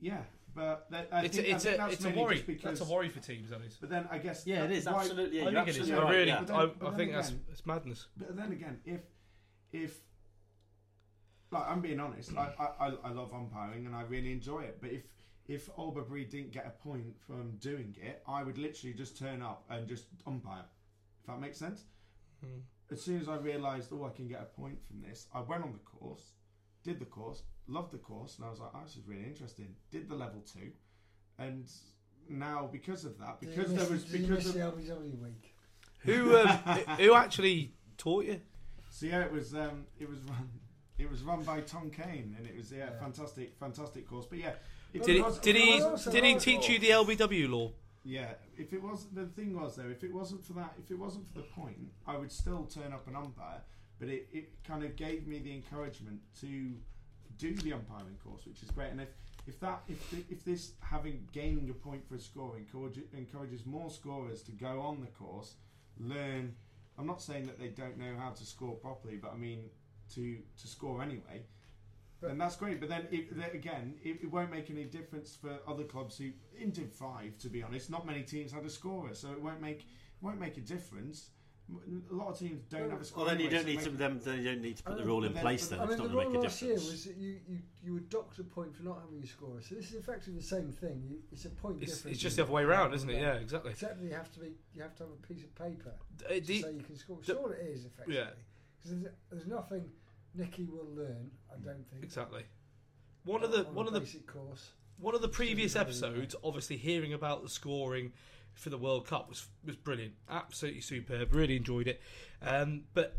yeah, but that, I It's think, a, it's I think a, that's it's a worry. because. That's a worry for teams, that is. But then I guess Yeah, it that- is why- absolutely. I you're think it is. absolutely I right, really, yeah. Then- I, I then think that's it's madness. But then again, if if like I'm being honest, I, I, I- I love umpiring and I really enjoy it. But if if Alberbury didn't get a point from doing it, I would literally just turn up and just umpire. If that makes sense. Hmm. As soon as I realised, oh, I can get a point from this, I went on the course, did the course, loved the course, and I was like, oh, this is really interesting. Did the level two, and now because of that, Did you because miss- there was because of the week. Who um, who actually taught you? So yeah, it was um, it was run it was run by Tom Kane, and it was yeah, Yeah. fantastic fantastic course. But yeah, if Did it he was- did it he did he like- teach you the LBW law? Yeah, if it was the thing was though, if it wasn't for that, if it wasn't for the point, I would still turn up an umpire. But it, it kind of gave me the encouragement to do the umpiring course, which is great. And if if that if if this having gaining a point for a score encourage, encourages more scorers to go on the course, learn. I'm not saying that they don't know how to score properly, but I mean to to score anyway. But- and that's great, but then it, again, it, it won't make any difference for other clubs who in Div Five. To be honest, not many teams had a scorer, so it won't make it won't make a difference. M- A lot of teams don't have a scorer. Well, then you anyway, don't need it to make- them. Then you don't need to put the rule in but place. then- Then I it's mean, not the going to rule make a difference. last year was that you, you, you were docked a point for not having a scorer. So this is effectively the same thing. You, it's a point It's, difference. it's just the other way around, isn't it? Yeah, exactly. Except you have to be, you have to have a piece of paper Uh, to the- say you can score. the- Sure, it is effectively. Yeah. Because there's, there's nothing Nicky will learn. I don't think. exactly. One of the on one of the basic course. one of the previous episodes, obviously hearing about the scoring for the World Cup was was brilliant, absolutely superb. Really enjoyed it. Um, but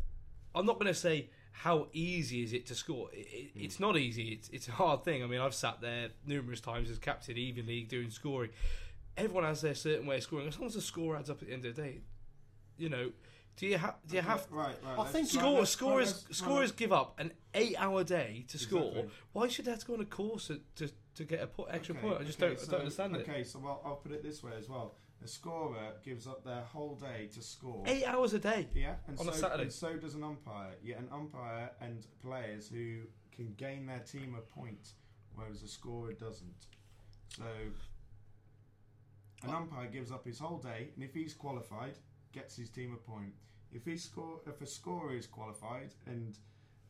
I'm not going to say how easy is it to score. It, it, It's not easy. It's it's a hard thing. I mean, I've sat there numerous times as captain, even league, doing scoring. Everyone has their certain way of scoring. As long as the score adds up at the end of the day, you know, do you have do you have right, right. I let's- think right, Score, let's- scorers, right, let's- scorers give up an eight-hour day to score. Exactly. Why should they have to go on a course to, to, to get a po- extra Okay, point? I just okay, don't, I so- don't understand it. Okay, so I'll, I'll put it this way as well. A scorer gives up their whole day to score. Eight hours a day. Yeah, and On so, a Saturday. and so does an umpire. Yet an umpire and players who can gain their team a point, whereas a scorer doesn't. So an umpire gives up his whole day, and if he's qualified, gets his team a point. If he score, if a scorer is qualified and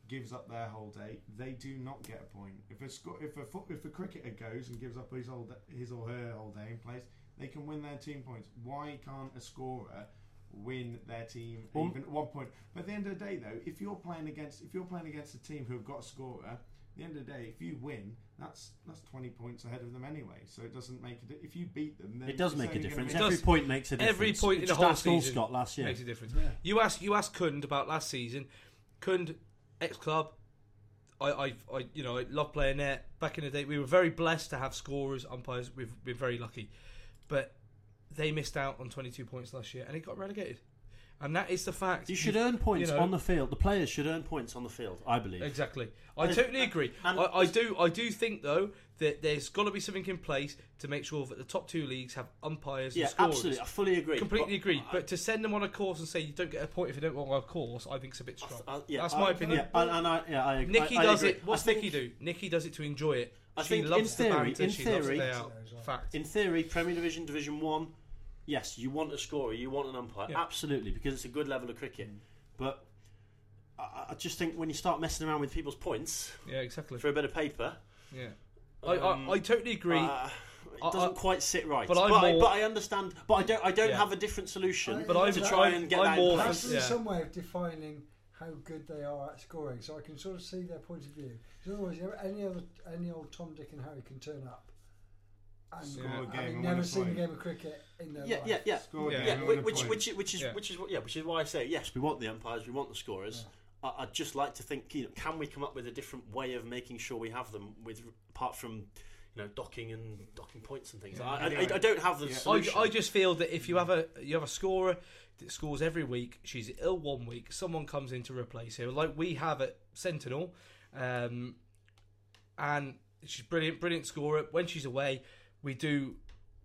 gives up their whole day, they do not get a point. If a sco- if a fo- if a cricketer goes and gives up his whole da- his or her whole day and plays, they can win their team points. Why can't a scorer win their team Well- even at one point? But at the end of the day, though, if you're playing against if you're playing against a team who have got a scorer, at the end of the day, if you win, that's that's twenty points ahead of them anyway. So it doesn't make a di- if you beat them, then It does make a only gonna difference. make- Every does. point makes a difference. Every point in It's the whole season Scott last year. makes a difference. Yeah. You asked you asked Cound about last season. Cound, ex club. I, I, I, you know, I love playing there. Back in the day, we were very blessed to have scorers, umpires. We've been very lucky, but they missed out on 22 points last year and it got relegated. And that is the fact. You should earn points you know- on the field. The players should earn points on the field. I believe. Exactly. I And- totally agree. and- I, I do. I do think though that there's got to be something in place to make sure that the top two leagues have umpires Yeah, and scorers. absolutely. I fully agree. Completely But agree. I- But to send them on a course and say you don't get a point if you don't go on a course, I think it's a bit strong. I- yeah, That's I- my opinion. Yeah, and, I, yeah, I, Nikki I, I does it. What's I Nikki do? Nikki does it to enjoy it. I she think in loves theory- banter. in she the theory- day out. Fact. In theory, Premier Division, Division One, yes, you want a scorer, you want an umpire, Yeah. absolutely, because it's a good level of cricket. But I, I just think when you start messing around with people's points yeah, exactly. for a bit of paper, Yeah. I, Um, I, I totally agree. uh, it doesn't I- quite sit right. but But, I'm I, more- but I understand. But I don't. I don't Yeah. have a different solution. But I'm- to try and get I'm that more in place. Yeah. there's some way of defining how good they are at scoring, so I can sort of see their point of view. 'Cause otherwise, you know, any other, any old Tom, Dick, and Harry can turn up and Score a having and win never a seen a point. game of cricket in their Yeah, life. yeah, yeah. Score Yeah. a game Yeah, and which win a which point. which, which is Yeah. which is what yeah, which is why I say yes, we want the umpires, we want the scorers. I, I'd just like to think, you know, can we come up with a different way of making sure we have them with apart from you know docking and docking points and things. Yeah. I, I, Anyway. I don't have the Yeah. I, solution. I just feel that if you have a you have a scorer that scores every week, she's ill one week, someone comes in to replace her, like we have at Sentinel, um, and she's brilliant, brilliant scorer. When she's away, we do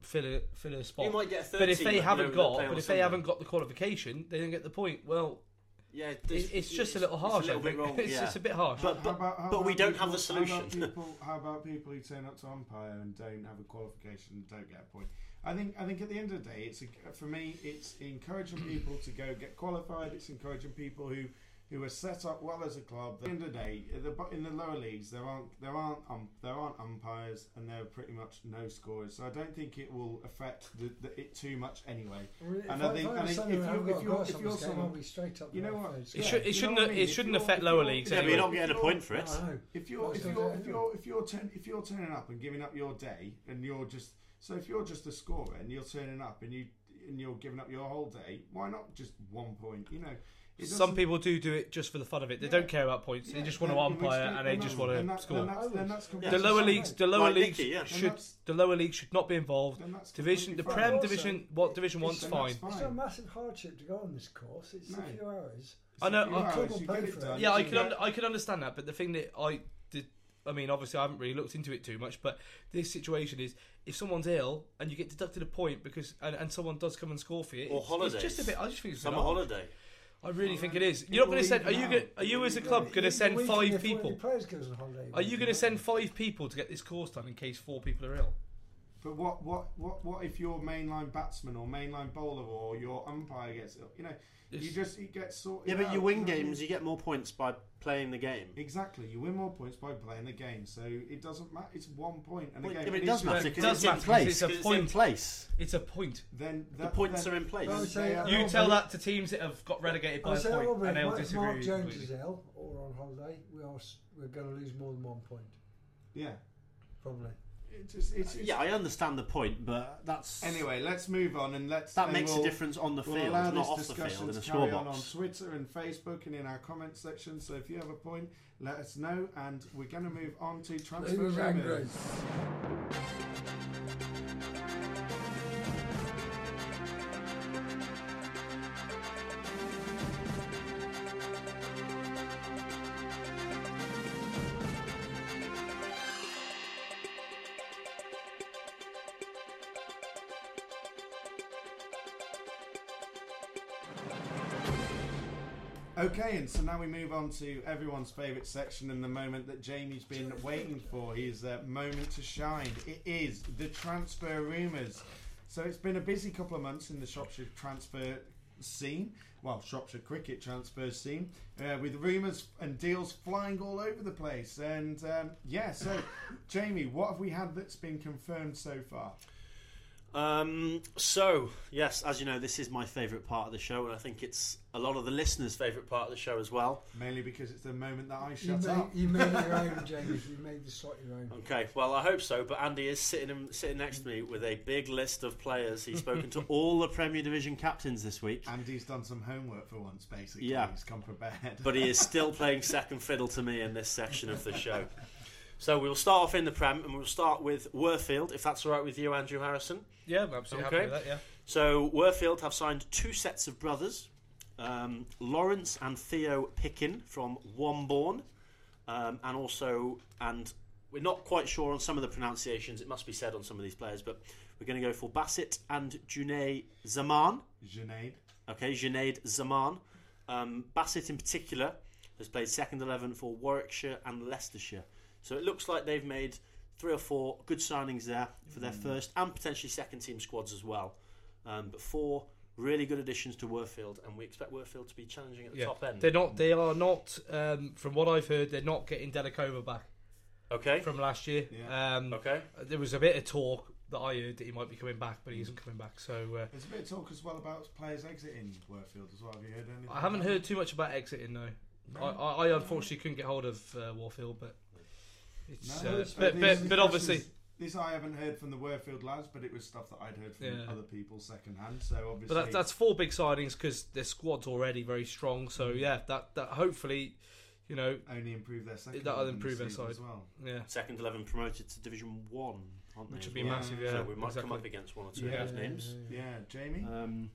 fill a fill a spot. You might get a but if they haven't you know, that got, but if Sunday. they haven't got the qualification, they don't get the point. Well, yeah, it, there's- it's just a little harsh. It's a little bit think. wrong. it's yeah. just a bit harsh. But- How about- how but we about don't have the people- How solution. about, people, how about people who turn up to umpire and don't have a qualification and don't get a point? I think I think at the end of the day, it's a, for me, it's encouraging people to go get qualified. It's encouraging people who who are set up well as a club. At the end of the day, in the lower leagues, there aren't there aren't um, there aren't umpires and there are pretty much no scorers. So I don't think it will affect the, the, it too much anyway. I mean, if And I, I think- if I I think if you- haven't if got a you're- if you're this game, someone- I'll be straight up You know what? field. it should, it shouldn't what I it shouldn't affect lower leagues yeah, but you're not getting a point for it. I. If you're if you're if you're if you're turn, if you're turning up and giving up your day and you're just so if you're just a scorer and you're turning up and you and you're giving up your whole day, why not just one point? You know, it Some people do do it just for the fun of it. They Yeah. don't care about points. They just want to then in which umpire and they just want to that's- score. Then that's, then that's the lower leagues, the lower Like leagues Nicky, yeah. Should the lower leagues should not be involved. Division, the Prem. Also, division, what Division One's fine. fine. It's a massive hardship to go on this course. It's No. a few hours. I know, If you I- are, Club you will get pay for it. Yeah, I can get- under, I can understand that, but the thing that I did, I mean, obviously I haven't really looked into it too much, but this situation is if someone's ill and you get deducted a point because and, and someone does come and score for you, Or it's, holidays. it's just a bit. I just think it's a bit Summer odd. holiday. I really think it is. You're not going to send. Are you going? Are you as a club going to send five if one of people? your players goes on holiday, Are you going to send five people to get this course done in case four people are ill? But what, what, what, what if your mainline batsman or mainline bowler or your umpire gets ill? You know, you just it gets sorted. Yeah, but out, you win know what I games, you get more points by playing the game. Exactly, you win more points by playing the game, so it doesn't matter. It's one point, and Well, again, yeah, but it does matter it because does it's in matter 'cause place. it's a 'cause in point. place. It's a point. Then The points then, are in place. I would then say, uh, You tell that to teams that have got relegated by I'll a say, point, and they'll Mark, if disagree. Mark Jones completely. is ill or on holiday, we are we're going to lose more than one point, yeah, probably. It's just, it's, it's, Yeah, I understand the point, but that's Anyway, let's move on and let's. that makes we'll- a difference on the We'll field, allow not this off the discussion field in to a carry on on. Twitter and Facebook and in our comment section. So if you have a point, let us know, and we're going to move on to transfer rumours. Okay, and so now we move on to everyone's favourite section and the moment that Jamie's been waiting for. His uh, moment to shine. It is the transfer rumours. So it's been a busy couple of months in the Shropshire transfer scene. Well, Shropshire cricket transfer scene, uh, with rumours and deals flying all over the place. And um, yeah, so Jamie, what have we had that's been confirmed so far? Um, so, yes, as you know, this is my favourite part of the show, and I think it's a lot of the listeners' favourite part of the show as well. Mainly because it's the moment that I You shut made, up. you made your own, James. You made the slot your own. Okay, well, I hope so, but Andy is sitting sitting next to me with a big list of players. He's spoken to all the Premier Division captains this week, Andy's done some homework for once, basically. Yeah. He's come prepared. but he is still playing second fiddle to me in this section of the show. So we'll start off in the Prem, and we'll start with Worfield, if that's all right with you, Andrew Harrison. Yeah, I'm absolutely Okay. happy with that. Yeah. So Worfield have signed two sets of brothers, um, Lawrence and Theo Pickin from Wombourne, um, and also and we're not quite sure on some of the pronunciations. It must be said on some of these players, but we're going to go for Basit and Junaid Zaman. Junaid. Okay, Junaid Zaman. Um, Basit in particular has played second eleven for Warwickshire and Leicestershire. So it looks like they've made three or four good signings there for their first and potentially second team squads as well. Um, but four really good additions to Worfield, and we expect Worfield to be challenging at the Yeah, top end. they're not. They are not. Um, from what I've heard, they're not getting Delikova back Okay. from last year. Yeah. Um, Okay. There was a bit of talk that I heard that he might be coming back, but he isn't coming back. So uh, There's a bit of talk as well about players exiting Worfield as well. Have you heard anything? I haven't heard too much about exiting. No, I, I, I unfortunately couldn't get hold of uh, Worfield, but it's No, uh, it's- but, this- but but obviously This, this I haven't heard from the Worfield lads, but it was stuff that I'd heard from Yeah. other people secondhand. So obviously, But that, that's four big signings because their squad's already very strong. So Mm. yeah, that that hopefully, you know, only improve their second. That'll improve their this side. as well. yeah, Second eleven promoted to Division One, aren't they? which would be well? massive. Yeah, so we might exactly. come up against one or two Yeah. of those names. Yeah, Jamie. Um,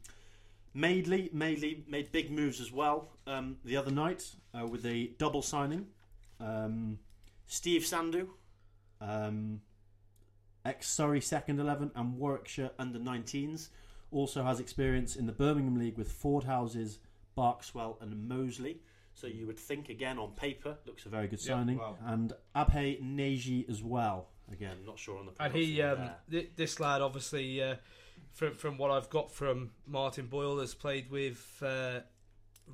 Madeley, Madeley made big moves as well um, the other night uh, with a double signing. Um, Steve Sandu, um, ex Surrey second eleven and Warwickshire under 19s, also has experience in the Birmingham League with Ford Houses, Berkswell, and Moseley. So you would think again on paper looks a very good Yeah, signing, wow. and Abhay Neji as well. Again, not sure on the And he, um, th- this lad, obviously, uh, from from what I've got from Martin Boyle, has played with uh,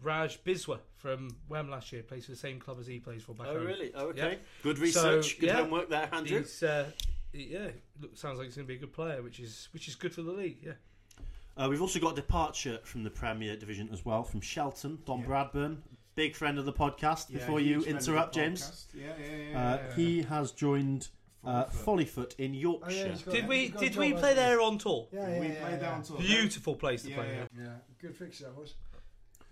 Raj Biswa from Wem last year. Plays for the same club as he plays for back Oh home. really? Oh, okay. Yeah. Good So, research. good yeah. homework there, Andrew. He's, uh, yeah, look, sounds like he's going to be a good player, which is which is good for the league. Yeah. Uh, we've also got a departure from the Premier Division as well, from Shelton, Dom Yeah. Bradburn, big friend of the podcast. Yeah, before you friend of the interrupt, James, podcast. Yeah, yeah, yeah. uh, he has joined uh, Follifoot. Follifoot in Oh, yeah, Yorkshire. got- Did we he's got a did job we play there on tour? Yeah, yeah, we yeah, played yeah. there on tour. Beautiful place to Yeah, play. yeah. Yeah, Yeah, good fix that was.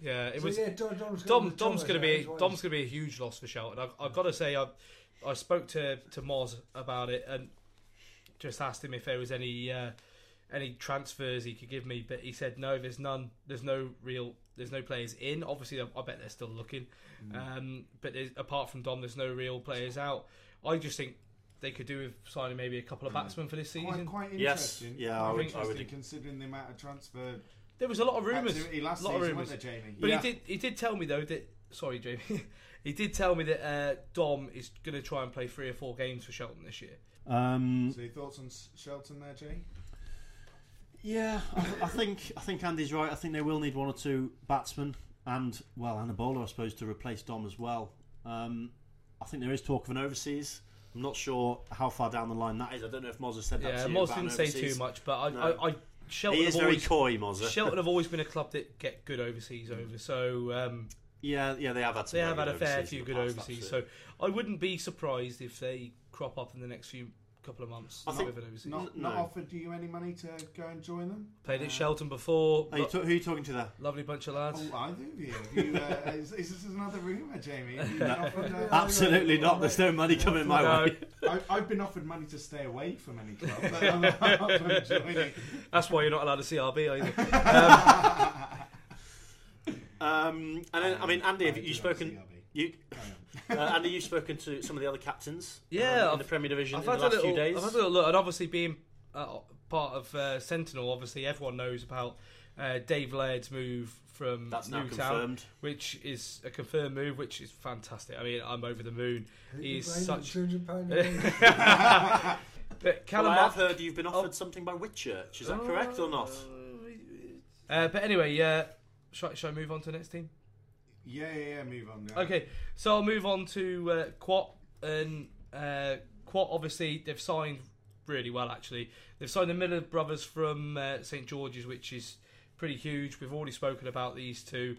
Yeah it So, was. yeah, Dom, Dom's Dom, the job Dom's going to be. Dom's going to be a huge loss for Shelton. I've, I've got to say, I I spoke to to Moz about it and just asked him if there was any uh, any transfers he could give me, but he said no. There's none. There's no real. There's no players in. Obviously, I I bet they're still looking. Um, but apart from Dom, there's no real players out. I just think they could do with signing maybe a couple of batsmen for this season. quite Yes, interesting. yeah, quite I would- I would- considering the amount of transfer There was a lot of rumours. activity last A lot of rumours. wasn't there, Jamie? But Yeah. he did. He did tell me though that. Sorry, Jamie. he did tell me that uh, Dom is going to try and play three or four games for Shelton this year. Um, So your thoughts on S- Shelton there, Jay? yeah, I, I think I think Andy's right. I think they will need one or two batsmen and well, and a bowler, I suppose, to replace Dom as well. Um, I think there is talk of an overseas. I'm not sure how far down the line that is. I don't know if Moz has said that Yeah, to you Moz about didn't say overseas. too much, but I, No. I, I Shelton He is have very always, coy, Moz. Shelton have always been a club that get good overseas over. So um, Yeah, yeah, they have had. Some they have had a fair few good past, overseas. So I wouldn't be surprised if they crop up in the next few couple of months I think- with overseas. Not, not no. offered you any money to go and join them? Played Uh, at Shelton before. Are you Lo- ta- who are you talking to there? lovely bunch of lads. Oh, either of you. Have you uh, is, is this another rumour, Jamie? Have you been offered, uh, Absolutely not. There's no money coming my No. way. I, I've been offered money to stay away from any club, but I'm not, I'm not going to join it. That's why you're not allowed to CRB either. Um, and then, I mean, Andy, have I you do like spoken? CRB. You, uh, Andy, you've spoken to some of the other captains. Yeah, um, in the Premier Division I've in had the last a little, few days. I've had a little look, and obviously being uh, part of uh, Sentinel, obviously everyone knows about uh, Dave Laird's move from That's now Newtown, confirmed. which is a confirmed move, which is fantastic. I mean, I'm over the moon. He's such. two hundred pound a. But Callum Well, I have heard you've been offered something by Whitchurch. Is that correct or not? Uh, but anyway, uh, shall, I- shall I move on to the next team? Yeah, yeah, yeah. Move on. Yeah. Okay, so I'll move on to uh, Quatt and uh, Quatt. Obviously, they've signed really well. Actually, they've signed the Miller brothers from uh, St George's, which is pretty huge. We've already spoken about these two.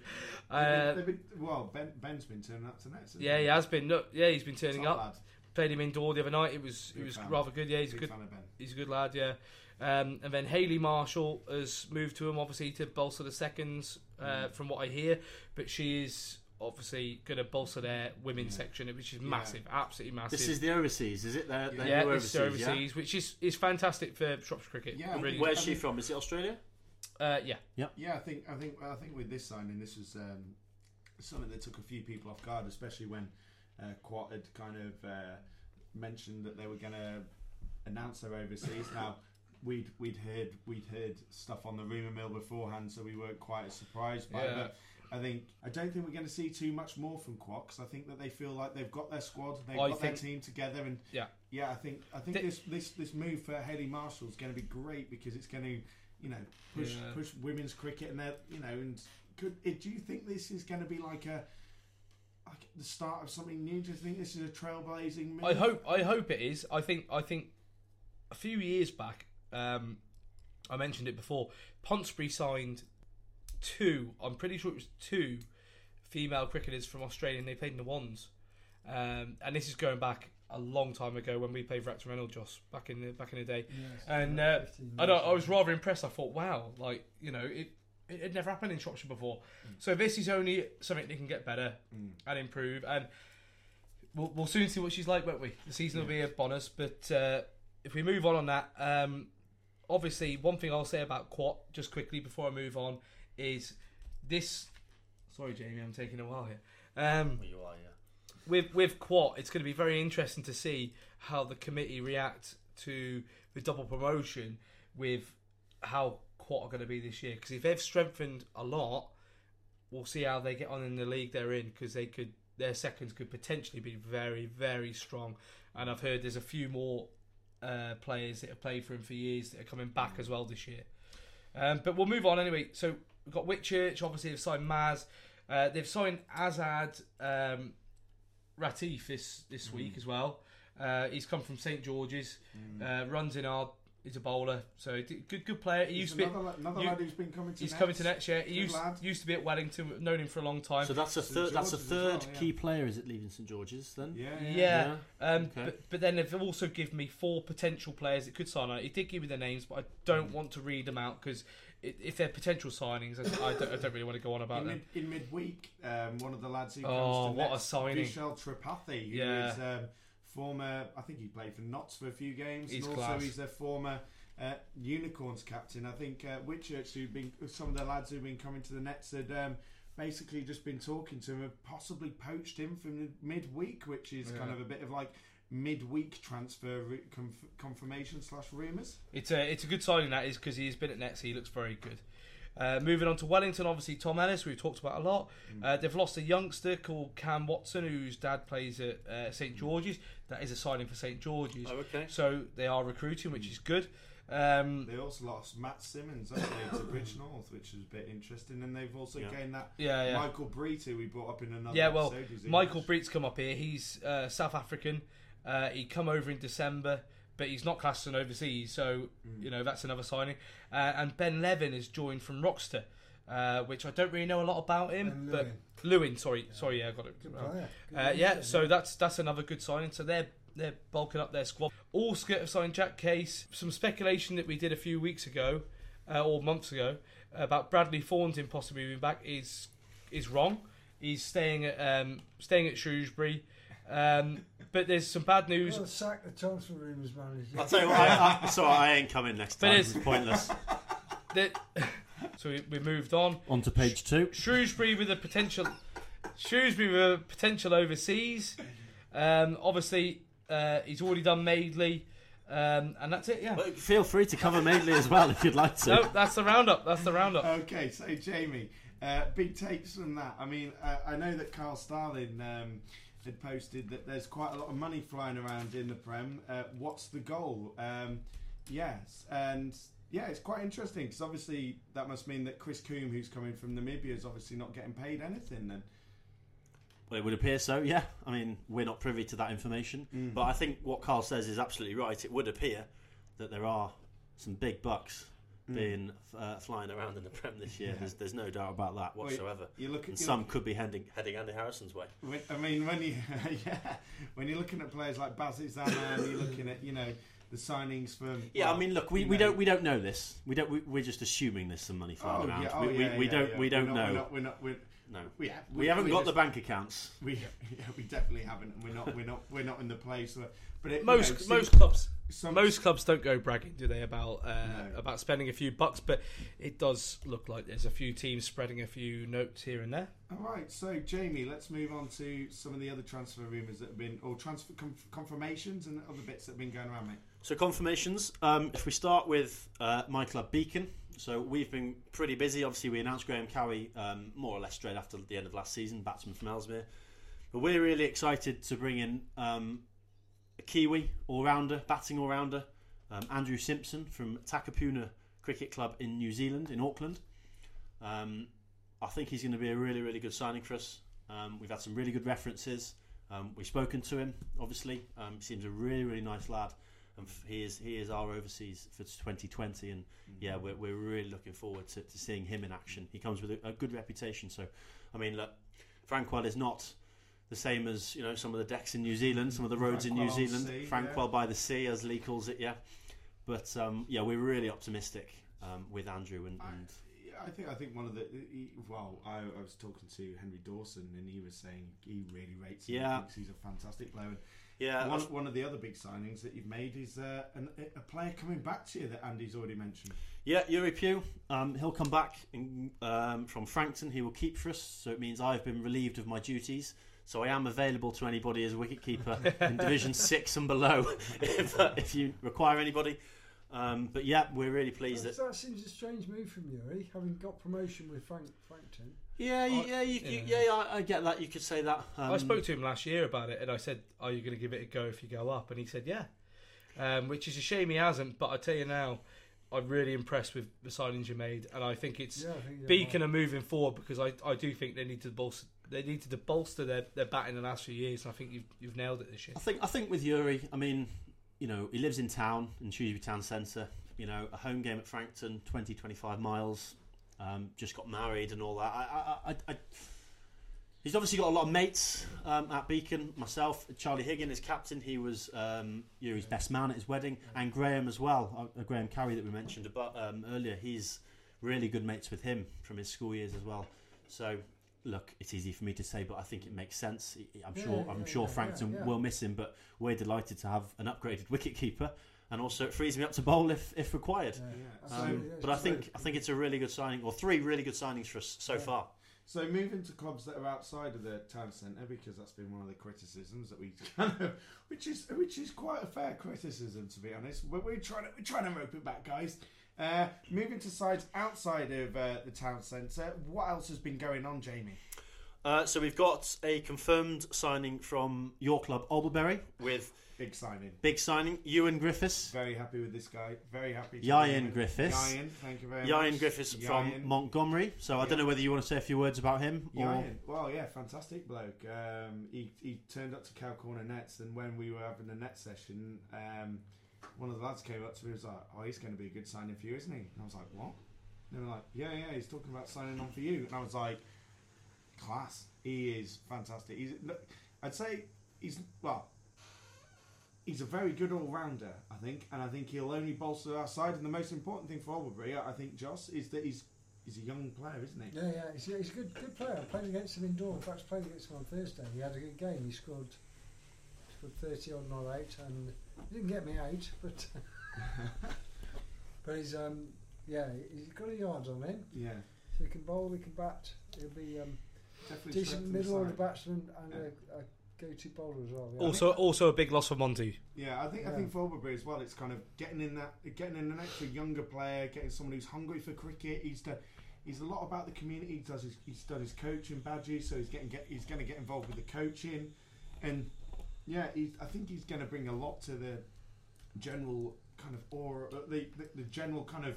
They've Uh, been- they've been- well, ben, Ben's been turning up to nets. yeah, he has been. No, yeah, he's been turning Top up. lad. Played him indoor the other night. It was it was fan. rather good. Yeah, he's a good. fan of Ben. He's a good lad. Yeah. Um, and then Haley Marshall has moved to him, obviously, to bolster the seconds, Mm. uh, from what I hear. But she is obviously going to bolster their women's Yeah. section, which is Yeah. massive, absolutely massive. This is the overseas, is it? They're, they're yeah, new it's overseas, overseas, which is is fantastic for Shropshire cricket. Yeah, really Where's she from? Is it Australia? Uh, yeah, Yeah, I think I think I think with this signing, this was um, something that took a few people off guard, especially when uh, Quatt had kind of uh, mentioned that they were going to announce their overseas. now we'd we'd heard we'd heard stuff on the rumor mill beforehand, so we weren't quite as surprised by. Yeah. But I think I don't think we're going to see too much more from because I think that they feel like they've got their squad, they've I got think- their team together, and yeah. yeah, I think I think Thi- this this this move for Haley Marshall is going to be great because it's going to, you know, push Yeah. push women's cricket and they're you know and could eh, do you think this is going to be like a like the start of something new? Do you think this is a trailblazing? Move? I hope I hope it is. I think I think a few years back, um, I mentioned it before. Pontesbury signed two. I'm pretty sure it was two female cricketers from Australia, and they played in the ones. Um, and this is going back a long time ago when we played for Acton Reynolds, Joss, back in the back in the day. Yes, and uh, 15 I, I was rather impressed. I thought, wow, like you know, it it had never happened in Shropshire before. So this is only something that can get better and improve. And we'll, we'll soon see what she's like, won't we? The season will be a bonus. But uh, if we move on on that, um, obviously, one thing I'll say about Quatt just quickly before I move on is this. Sorry, Jamie, I'm taking a while here. Um, You are, yeah. with with Quatt, it's going to be very interesting to see how the committee react to the double promotion with how Quatt are going to be this year. Because if they've strengthened a lot, we'll see how they get on in the league they're in. Because they could their seconds could potentially be very very strong. And I've heard there's a few more uh, players that have played for him for years that are coming back as well this year. Um, but we'll move on anyway. So we've got Whitchurch. Obviously, they've signed Maz. Uh, they've signed Azad um, Ratif this this week as well. Uh, he's come from St George's. Uh, runs in our. He's a bowler, so good good player. He He's used to be. another, la- another you- lad who's been coming to. He's Nets. coming to next year. He Good used, lad. used to be at Wellington. We've known him for a long time. So that's a third. That's a George's as well, third yeah. key player. Is it leaving St George's then? Yeah, yeah. Um, Okay. but, but then they've also given me four potential players that could sign on. He did give me the names, but I don't want to read them out because if they're potential signings, I, I, don't, I don't really want to go on about In, them. mid, in midweek, um, one of the lads who comes Oh, to what a Nets, signing. Vishal Tripathi, who Yeah. is um, former, I think he played for Notts for a few games, He's and also class. he's their former uh, Unicorns captain. I think uh, Whitchurch, who've been some of the lads who've been coming to the Nets, had um, basically just been talking to him, have possibly poached him from the midweek, which is kind of a bit of like midweek transfer re- conf- confirmation slash rumours. It's a it's a good signing that is because he's been at Nets. He looks very good. Uh, moving on to Wellington, obviously Tom Ellis, we've talked about a lot. Uh, they've lost a youngster called Cam Watson, whose dad plays at uh, St George's. That is a signing for St George's. Oh, okay. So they are recruiting, which is good. Um, They also lost Matt Simmons haven't they, to Bridgnorth, which is a bit interesting, and they've also Yeah. gained that Yeah, yeah. Michael Breet, who we brought up in another yeah, well, episode. who's Michael English. Breet's come up here. He's uh, South African. Uh, he come over in December, but he's not classed as an overseas, so Mm. you know that's another signing. Uh, and Ben Levin is joined from Rochester, uh, which I don't really know a lot about him. But Lewin. Sorry, sorry, yeah, I got it. Good wrong. player. Good Uh, yeah, so that's that's another good signing. So they're they're bulking up their squad. Allscott have signed Jack Case. Some speculation that we did a few weeks ago, uh, or months ago, about Bradley Thornton possibly moving back is is wrong. He's staying at um, staying at Shrewsbury. Um, but there's some bad news. Well, sack the transfer rumours manager. I'll tell you what. I, I, sorry, I ain't coming next But time. it's- It's pointless. That, so we, we moved on. On to page two. Shrewsbury with a potential Shrewsbury with a potential overseas. Um, obviously, uh, he's already done Madeley, um, and that's it. Yeah. But feel free to cover Madeley as well if you'd like to. No, that's the roundup. That's the roundup. Okay, so Jamie, uh, big takes from that. I mean, uh, I know that Carl Starlin um, had posted that there's quite a lot of money flying around in the Prem. Uh, what's the goal? Um, yes, and yeah, it's quite interesting because obviously that must mean that Chris Coombe, who's coming from Namibia, is obviously not getting paid anything. Then Well, it would appear so, yeah. I mean, we're not privy to that information. But I think what Carl says is absolutely right. It would appear that there are some big bucks being uh, flying around in the Prem this year. There's, there's no doubt about that Well, whatsoever. you look at and you some look- could be heading, heading Andy Harrison's way. When, I mean, when you yeah, when you're looking at players like Basit Zaman, you're looking at you know the signings from Yeah, well, I mean, look, we, we know- don't we don't know this. We don't. We, we're just assuming there's some money flying Oh, around. yeah, oh, we, we, yeah, we yeah, don't yeah. we don't we're know. not, We're not. We're not. no, We're, yeah, we, haven't got just- the bank accounts. We, yeah, we definitely haven't. and We're not. We're not. We're not in the place. Where, But it, you most know, most clubs some- most clubs don't go bragging, do they, about uh, No. about spending a few bucks? But it does look like there's a few teams spreading a few notes here and there. All right, so Jamie, let's move on to some of the other transfer rumours that have been, or transfer conf- confirmations and other bits that have been going around, mate. So confirmations. Um, if we start with uh, my club Beacon, so we've been pretty busy. Obviously, we announced Graham Cowie um, more or less straight after the end of last season, batsman from Ellesmere. But we're really excited to bring in um, Kiwi all-rounder, batting all-rounder, um, Andrew Simpson from Takapuna Cricket Club in New Zealand, in Auckland. Um, I think he's going to be a really, really good signing for us. Um, we've had some really good references. Um, we've spoken to him, obviously. Um, he seems a really, really nice lad. And he is he is our overseas for 2020, and yeah, we're, we're really looking forward to, to seeing him in action. He comes with a, a good reputation, so I mean, look, Frankwell is not the same as you know some of the decks in New Zealand, some of the roads in New Zealand. sea, Frankwell yeah. by the sea, as Lee calls it, yeah. But um, yeah, we're really optimistic um, with Andrew, and, and Yeah, I think I think one of the he, well, I, I was talking to Henry Dawson and he was saying he really rates him. Yeah. He thinks he's a fantastic player. And yeah, one, one of the other big signings that you've made is uh, an, a player coming back to you that Andy's already mentioned. Yeah, Yuri Pugh. Um, he'll come back in, um, from Frankton. He will keep for us, so it means I've been relieved of my duties. So I am available to anybody as a wicketkeeper in Division Six and below, if, uh, if you require anybody. Um, but yeah, we're really pleased That, that. that seems a strange move from Yuri, having got promotion with Frank Frankton. Yeah, you, I- yeah, you, you, yeah. yeah, I, I get that. You could say that. Um, I spoke to him last year about it, and I said, "Are you going to give it a go if you go up?" And he said, "Yeah," um, which is a shame he hasn't. But I tell you now, I'm really impressed with the signings you made, and I think it's Yeah, I think, yeah, Beacon of moving forward because I, I do think they need to bolster they needed to bolster their, their batting in the last few years, and I think you've you've nailed it this year. I think I think with Yuri, I mean, you know, he lives in town in Shrewsbury Town Centre. You know, a home game at Frankton, 20, 25 miles. Um, just got married and all that. I, I, I, I, he's obviously got a lot of mates um, at Beacon. Myself, Charlie Higgin is captain. He was um, Yuri's best man at his wedding, and Graham as well. Uh, Graham Carey that we mentioned about um, earlier. He's really good mates with him from his school years as well. So. Look, it's easy for me to say, but I think it makes sense. I'm Yeah, sure. yeah, I'm yeah, sure yeah, Frankton yeah. will miss him, but we're delighted to have an upgraded wicketkeeper, and also it frees me up to bowl if, if required. Yeah, Yeah. absolutely, Um, yeah, but I think great. I think it's a really good signing, or three really good signings for us so Yeah. far. So moving to clubs that are outside of the town centre because that's been one of the criticisms that we kind of, which is which is quite a fair criticism to be honest. But we're trying to we're trying to rope it back, guys. Uh, moving to sides outside of uh, the town centre, what else has been going on, Jamie? Uh, so we've got a confirmed signing from your club, Alberbury, with Big signing. big signing, Ewan Griffiths. Very happy with this guy. Very happy. to Ian. Griffiths. Ian, thank you very Ian much. Griffiths Ian. from Montgomery. So I don't know whether you want to say a few words about him. Or... Ian. Well, yeah, fantastic bloke. Um, he, he turned up to Cow Corner Nets, and when we were having the net session, um, one of the lads came up to me and was like, "Oh, he's going to be a good signing for you, isn't he?" And I was like, "What?" And they were like, "Yeah, yeah, he's talking about signing on for you." And I was like, "Class. He is fantastic. He's look, I'd say he's well." He's a very good all-rounder, I think, and I think he'll only bolster our side. And the most important thing for Alberbury, I think, Joss, is that he's he's a young player, isn't he? Yeah, yeah, he's, he's a good, good player. I played against him indoor. In fact, I played against him on Thursday. He had a good game. He scored, scored thirty on not eight, and he didn't get me eight, but but he's um yeah he's got a yard on him. Yeah, So he can bowl, he can bat. He'll be um, definitely decent middle order batsman and a, a go-to bowler as well. Yeah. Also, also a big loss for Monty. Yeah, I think I think for Alberbury as well, it's kind of getting in that, getting in an extra younger player, getting someone who's hungry for cricket. He's done, he's a lot about the community. He does his, he's done his coaching badges, so he's getting get, he's going to get involved with the coaching, and yeah, he's, I think he's going to bring a lot to the general kind of aura, uh, the, the the general kind of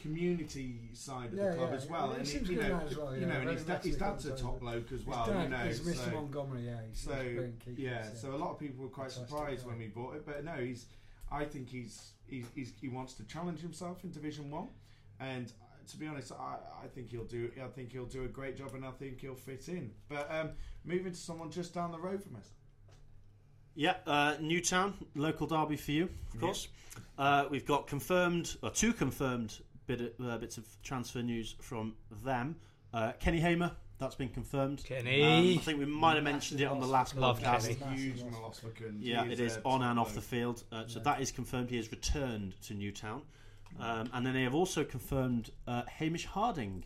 community side of Yeah, the club yeah. as well. And seems you know, as well, you know, and his, da- much his dad's a top bloke as well. dad you know, is Mr. so- Montgomery. Yeah, he's so he's brilliant yeah, so a lot of people were quite surprised guy. when we bought it, but no, he's. I think he's, he's, he's he wants to challenge himself in Division One, and to be honest, I, I think he'll do. I think he'll do a great job, and I think he'll fit in. But um, moving to someone just down the road from us. Yeah, uh, Newtown, local derby for you, of course. Uh, we've got confirmed, or two confirmed bit of, uh, bits of transfer news from them. Uh, Kenny Hamer That's been confirmed. Kenny. Um, I think we might have mentioned it on the last Love podcast. Kenny. Huge loss for Cound. Yeah, He it is on and off the field. Uh, so that is confirmed. He has returned to Newtown. Um, and then they have also confirmed uh, Hamish Harding,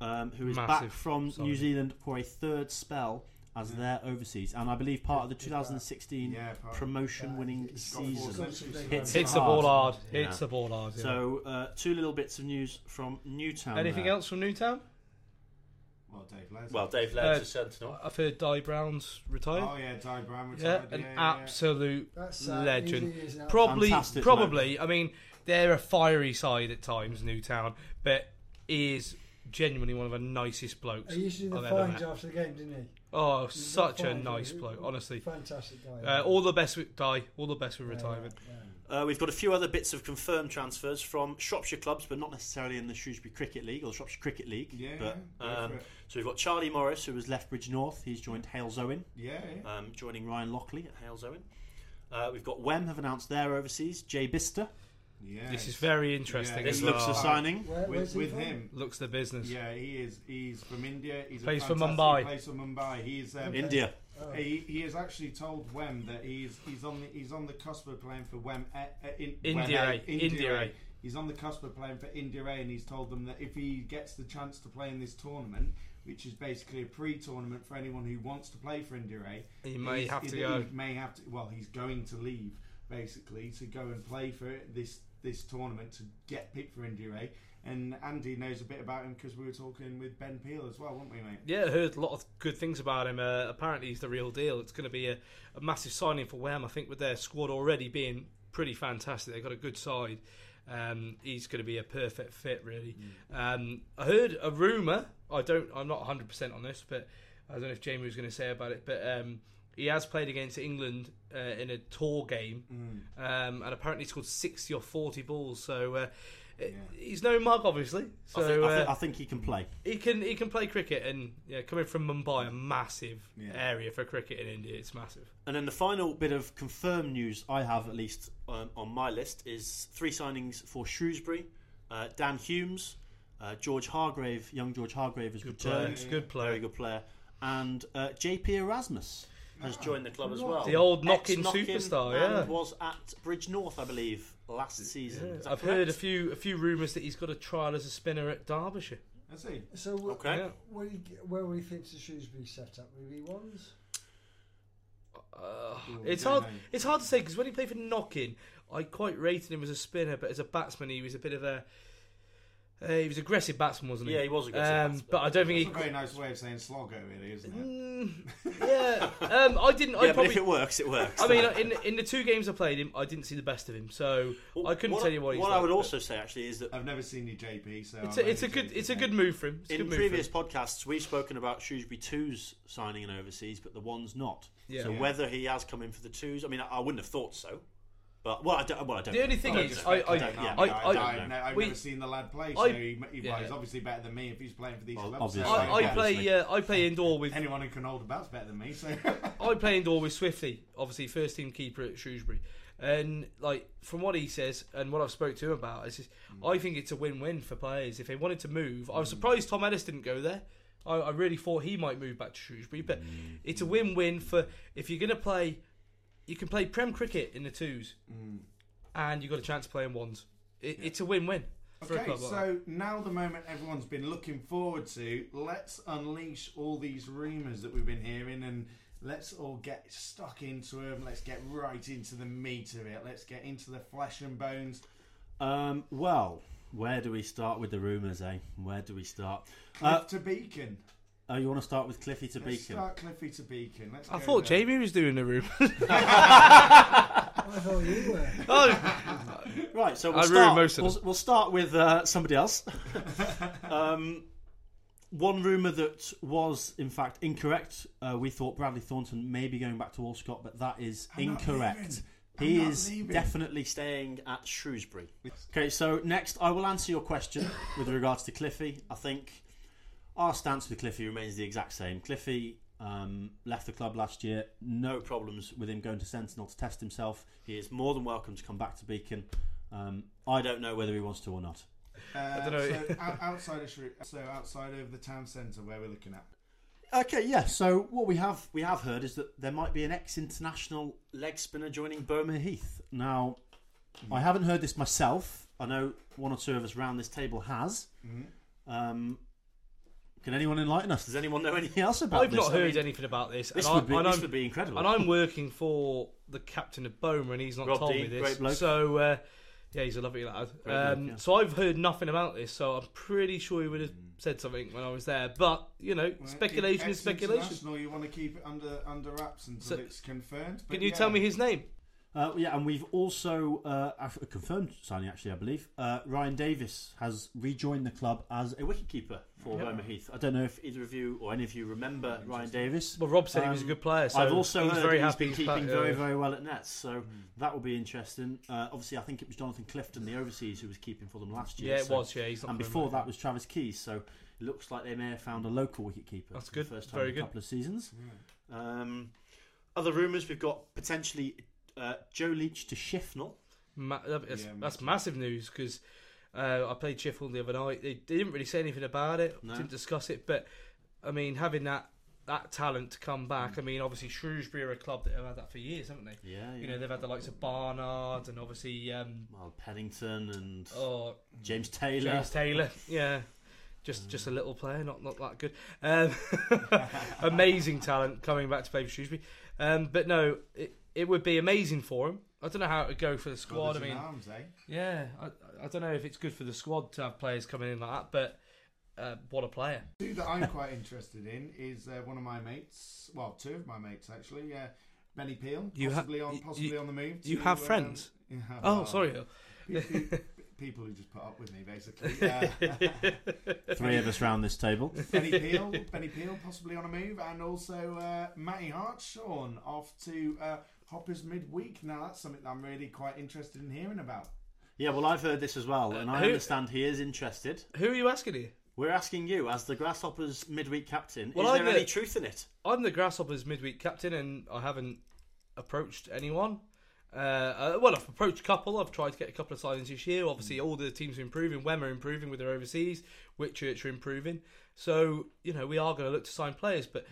um, who is back from signing. New Zealand for a third spell as their overseas. And I believe part of the 2016 Yeah, part- promotion winning He's got four season. centuries. Hits Hits the ball hard. Hits Yeah. the ball hard. Yeah. So, uh, two little bits of news from Newtown. anything there. else from Newtown? Well, Dave Les. Well, Dave Uh, Laird to Sentinel. I've heard Di Brown's retired. oh yeah, Di Brown yeah, retired. an yeah, yeah. absolute That's uh, legend. he is an Probably, Fantastic probably. I mean, they're a fiery side at times, Newtown, but he is genuinely one of the nicest blokes He used to do I've the ever fines met. after the game, didn't he? Oh, He such a fines, nice he- bloke, honestly. Fantastic guy. Uh, all the best with Di. All the best with Yeah, retirement. yeah, yeah. Uh, we've got a few other bits of confirmed transfers from Shropshire clubs, but not necessarily in the Shrewsbury Cricket League or the Shropshire Cricket League. Yeah, but, yeah, go um, for it. so we've got Charlie Morris, who was Lethbridge North. He's joined Halesowen, Yeah, yeah. um, joining Ryan Lockley at Halesowen. Uh, we've got Wem have announced their overseas. Jay Bister. Yeah. This is very interesting. Yeah, as This looks well. a signing. Where, with, with him. Looks the business. Yeah, he is. He's from India. He's Plays a for fantastic- Mumbai. He plays for Mumbai. He's um, India. Oh. He, he has actually told Wem that he's he's on the he's on the cusp of playing for Wem uh, uh, in, India Wem, uh, India A. He's on the cusp of playing for India A, and he's told them that if he gets the chance to play in this tournament, which is basically a pre-tournament for anyone who wants to play for India A, He may have to he, go. He may have to. Well, he's going to leave basically to go and play for this this tournament to get picked for India A. And Andy knows a bit about him because we were talking with Ben Peel as well, weren't we, mate? Yeah, I heard a lot of good things about him. Uh, apparently, he's the real deal. It's going to be a, a massive signing for Wem. I think with their squad already being pretty fantastic, they've got a good side. Um, he's going to be a perfect fit, really. Um, I heard a rumor. I don't. I'm not 100 percent on this, but I don't know if Jamie was going to say about it. But um, he has played against England uh, in a tour game, um, and apparently scored 60 or 40 balls. So. Uh, He's no mug, obviously. So I, think, I, think, uh, I think he can play. he can he can play cricket, and yeah, coming from Mumbai, a massive Yeah. area for cricket in India, it's massive. And then the final bit of confirmed news I have, at least um, on my list, is three signings for Shrewsbury. Uh, Dan Humes, uh, George Hargrave, young George Hargrave has Good player, returned. good player. Very good player. And uh, JP Erasmus has joined the club as well. The old Knockin Ex-Knockin superstar, and yeah. was at Bridgnorth, I believe, last season. Is that I've heard a few a few rumours that he's got a trial as a spinner at Derbyshire. That's it. So wh- Okay. Yeah. where, he, where will he fit to Shrewsbury set up? Will he ones? Uh, it's hard. know. It's hard to say because when he played for Knockin, I quite rated him as a spinner, but as a batsman, he was a bit of a. Uh, he was aggressive batsman, wasn't he? Yeah, he was aggressive Um, batsman. but I don't think That's he. a very nice way of saying slogger, really, isn't it? Mm, yeah, um, I didn't. I Yeah, but probably. if it works, it works. I mean, in in the two games I played him, I didn't see the best of him, so I couldn't what tell you what he's What like, I would but also say actually is that I've never seen you JP, so It's a, it's a good joking, it's a good move for him. It's in good move previous for him. podcasts we've spoken about Shrewsbury twos signing an overseas, but the ones not. Yeah. So Yeah. whether he has come in for the twos, I mean, I, I wouldn't have thought so. But well, I don't. Well, I don't. The only thing don't is. I- I- don't- yeah. I- No, I- I, no, I've we- never seen the lad play, so I- he, he, well, yeah. he's obviously better than me if he's playing for these Well, clubs. so obviously. I, I Yeah, play uh, I play indoor with Anyone who can hold a bat's better than me. So I play indoor with Swifty, obviously first team keeper at Shrewsbury, and like from what he says and what I've spoke to him about, it's just, mm. I think it's a win-win for players if they wanted to move. I was mm. surprised Tom Ellis didn't go there. I, I really thought he might move back to Shrewsbury, but mm. it's a win-win for if you're going to play, you can play Prem cricket in the twos, and you've got a chance to play in ones. It, It's a win-win. for a Okay, club like so now the moment everyone's been looking forward to, let's unleash all these rumours that we've been hearing and let's all get stuck into them. Let's get right into the meat of it. Let's get into the flesh and bones. Um, well, where do we start with the rumours, eh? Where do we start? Cliff Uh, to Beacon. Oh, you want to start with Cliffy to Let's Beacon? start Cliffy to Beacon. Let's I go thought there. Jamie was doing the room. I thought you were. oh, Right, so we'll I ruined start. most of we'll, we'll start with uh, somebody else. um, one rumor that was, in fact, incorrect. Uh, we thought Bradley Thornton may be going back to Allscott, but that is I'm incorrect. leaving. I'm He is leaving. definitely staying at Shrewsbury. Okay, so next I will answer your question with regards to Cliffy. I think our stance with Cliffy remains the exact same. Cliffy um, left the club last year, no problems with him going to Sentinel to test himself. He is more than welcome to come back to Beacon. Um, I don't know whether he wants to or not. Uh, don't know. So out, outside of Shrew- so outside of the town centre, where we're looking at. Okay, yeah. So what we have we have heard is that there might be an ex-international leg spinner joining Bomere Heath. Now, I haven't heard this myself. I know one or two of us round this table has. Um, can anyone enlighten us? Does anyone know anything else about this? I've this? not I heard mean, anything about this. This and would I, be and this I'm- would be incredible. And I'm working for the captain of Bomere, and he's not Rob told Dean, me this. great bloke. So uh, yeah, he's a lovely lad. Um, bloke, yeah. So I've heard nothing about this. So I'm pretty sure he would have said something when I was there. But you know, Well, speculation is speculation. ex-international, You want to keep it under under wraps until So- it's confirmed. but Can you yeah. tell me his name? Uh, yeah, and we've also uh, a confirmed signing. Actually, I believe uh, Ryan Davis has rejoined the club as a wicketkeeper for Yeah. Bomere Heath. I don't know if either of you or any of you remember Ryan Davis. Well, Rob said he was a Um, good player. So I've also he's heard very that he's happy. been he's keeping pla- very, very well at nets, so that will be interesting. Uh, obviously, I think it was Jonathan Clifton, the overseas, who was keeping for them last year. Yeah, it so- was. Yeah, he's and before that was Travis Keys. So it looks like they may have found a local wicketkeeper. That's for the good, first time very in a good. couple of seasons. Um, other rumours we've got potentially uh, Joe Leach to Shifnal. Ma- that's, Yeah, that's massive. massive news because uh, I played Shifnal the other night. They, they didn't really say anything about it, No. didn't discuss it. But I mean, having that that talent to come back. I mean, obviously Shrewsbury are a club that have had that for years, haven't they? Yeah, You know, they've had the likes of Barnard and obviously um, well, Pennington and oh, James Taylor. James Taylor. Yeah. Just, just a little player, not not that good. Um, amazing talent coming back to play for Shrewsbury, um, but no, it, it would be amazing for him. I don't know how it would go for the squad. I mean, arms, eh? yeah, I, I don't know if it's good for the squad to have players coming in like that, but uh, what a player! Two that I'm quite interested in is uh, one of my mates. Well, two of my mates actually. Uh, Benny Peel, You ha- possibly on possibly you- on the move. you to, have um, friends? yeah, Oh, well, sorry. pe- pe- people who just put up with me, basically. Uh, Three of us round this table. Benny Peel, Benny Peel, possibly on a move, and also uh, Matty Hartshorn off to uh, Hoppers midweek. Now that's something that I'm really quite interested in hearing about. Yeah, well, I've heard this as well, and I who- understand he is interested. Who are you asking here? We're asking you, as the Grasshoppers midweek captain, Well, is I'm there the- any truth in it? I'm the Grasshoppers midweek captain, and I haven't approached anyone. Uh, uh, well, I've approached a couple. I've tried to get a couple of signings this year. Obviously, all the teams are improving. Wem are improving with their overseas. Whitchurch are improving. So, you know, we are going to look to sign players. But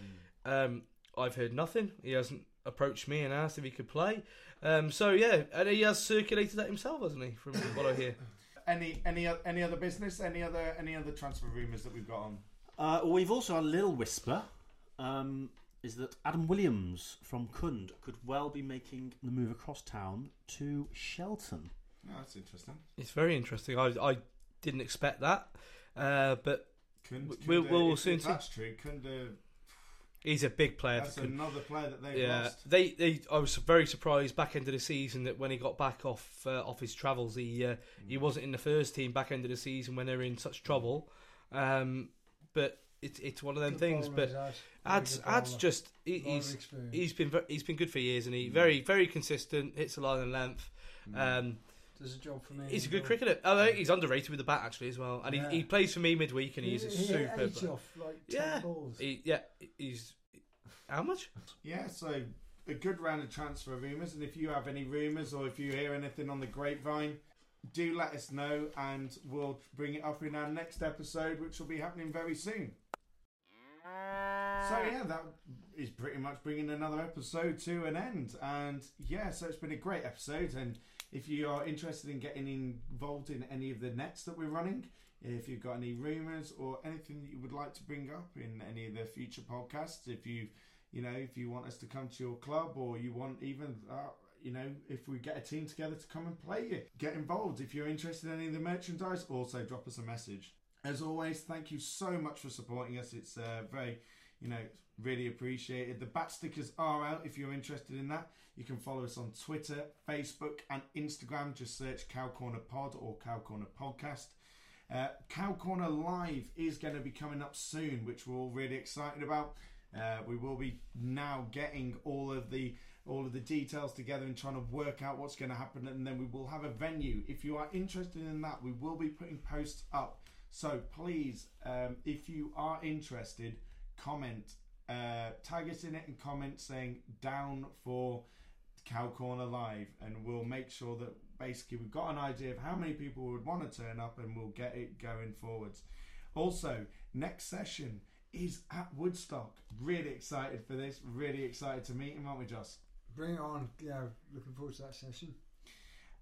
um, I've heard nothing. He hasn't approached me and asked if he could play. Um, so, yeah, and he has circulated that himself, hasn't he, from what I hear? Any any any other business? Any other any other transfer rumours that we've got on? Uh, we've also had a little whisper. Um, is that Adam Williams from Cound could well be making the move across town to Shelton? Oh, that's interesting. It's very interesting. I, I didn't expect that. Uh, but Cound, W- we'll- we'll if, soon if see. that's true. Kunda, he's a big player that's for Kun- another player that they've Yeah, lost. they, they. I was very surprised back end of the season that when he got back off uh, off his travels, he uh, he wasn't in the first team back end of the season when they were in such trouble. Um, but it's it's one of them Good things. But he's had. Very Ad's Ad's just he, he's he's been he's been good for years, and he very very consistent, hits the line and length. Um, Does a job for me. he's a good cricketer. Oh, I he's underrated with the bat actually as well, and Yeah. he, he plays for me midweek, and he's he, a he super. eight off like ten Yeah, balls. he, yeah, he's how much? Yeah, so a good round of transfer rumours, and if you have any rumours or if you hear anything on the grapevine, do let us know, and we'll bring it up in our next episode, which will be happening very soon. So yeah, that is pretty much bringing another episode to an end, and yeah, so it's been a great episode. And if you are interested in getting involved in any of the nets that we're running, if you've got any rumours or anything that you would like to bring up in any of the future podcasts, if you you know, if you want us to come to your club or you want even, uh, you know, if we get a team together to come and play you, get involved. If you're interested in any of the merchandise, also drop us a message. As always, thank you so much for supporting us. It's uh, very, you know, really appreciated. The bat stickers are out if you're interested in that. You can follow us on Twitter, Facebook, and Instagram. Just search Cow Corner Pod or Cow Corner Podcast. Uh, Cow Corner Live is going to be coming up soon, which we're all really excited about. Uh, we will be now getting all of the all of the details together and trying to work out what's going to happen, and then we will have a venue. If you are interested in that, we will be putting posts up. So please, um, if you are interested, comment, uh, tag us in it, and comment saying down for Cow Corner Live, and we'll make sure that basically we've got an idea of how many people would want to turn up, and we'll get it going forwards. Also, next session is at Woodstock. Really excited for this. Really excited to meet him, aren't we, Joss? Bring it on. Yeah, looking forward to that session.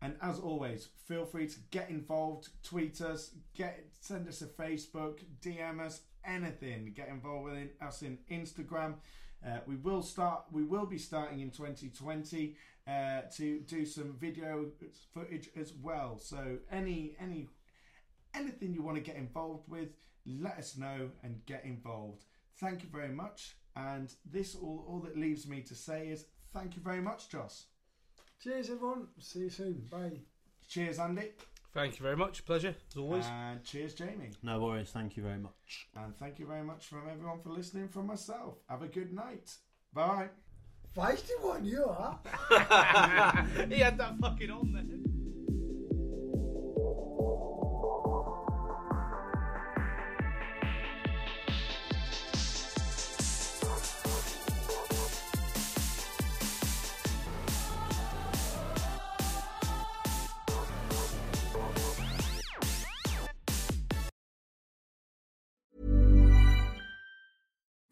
And as always, feel free to get involved, tweet us, get send us a Facebook, DM us, anything. Get involved with us in Instagram. Uh, we will start. We will be starting in 2020 uh, to do some video footage as well. So any any anything you want to get involved with, let us know and get involved. Thank you very much. And this all all that leaves me to say is thank you very much, Joss. Cheers, everyone. See you soon. Bye. Cheers, Andy. Thank you very much. Pleasure, as always. And cheers, Jamie. No worries. Thank you very much. And thank you very much from everyone for listening from myself. Have a good night. Bye. Feisty one, you are. he had that fucking on there.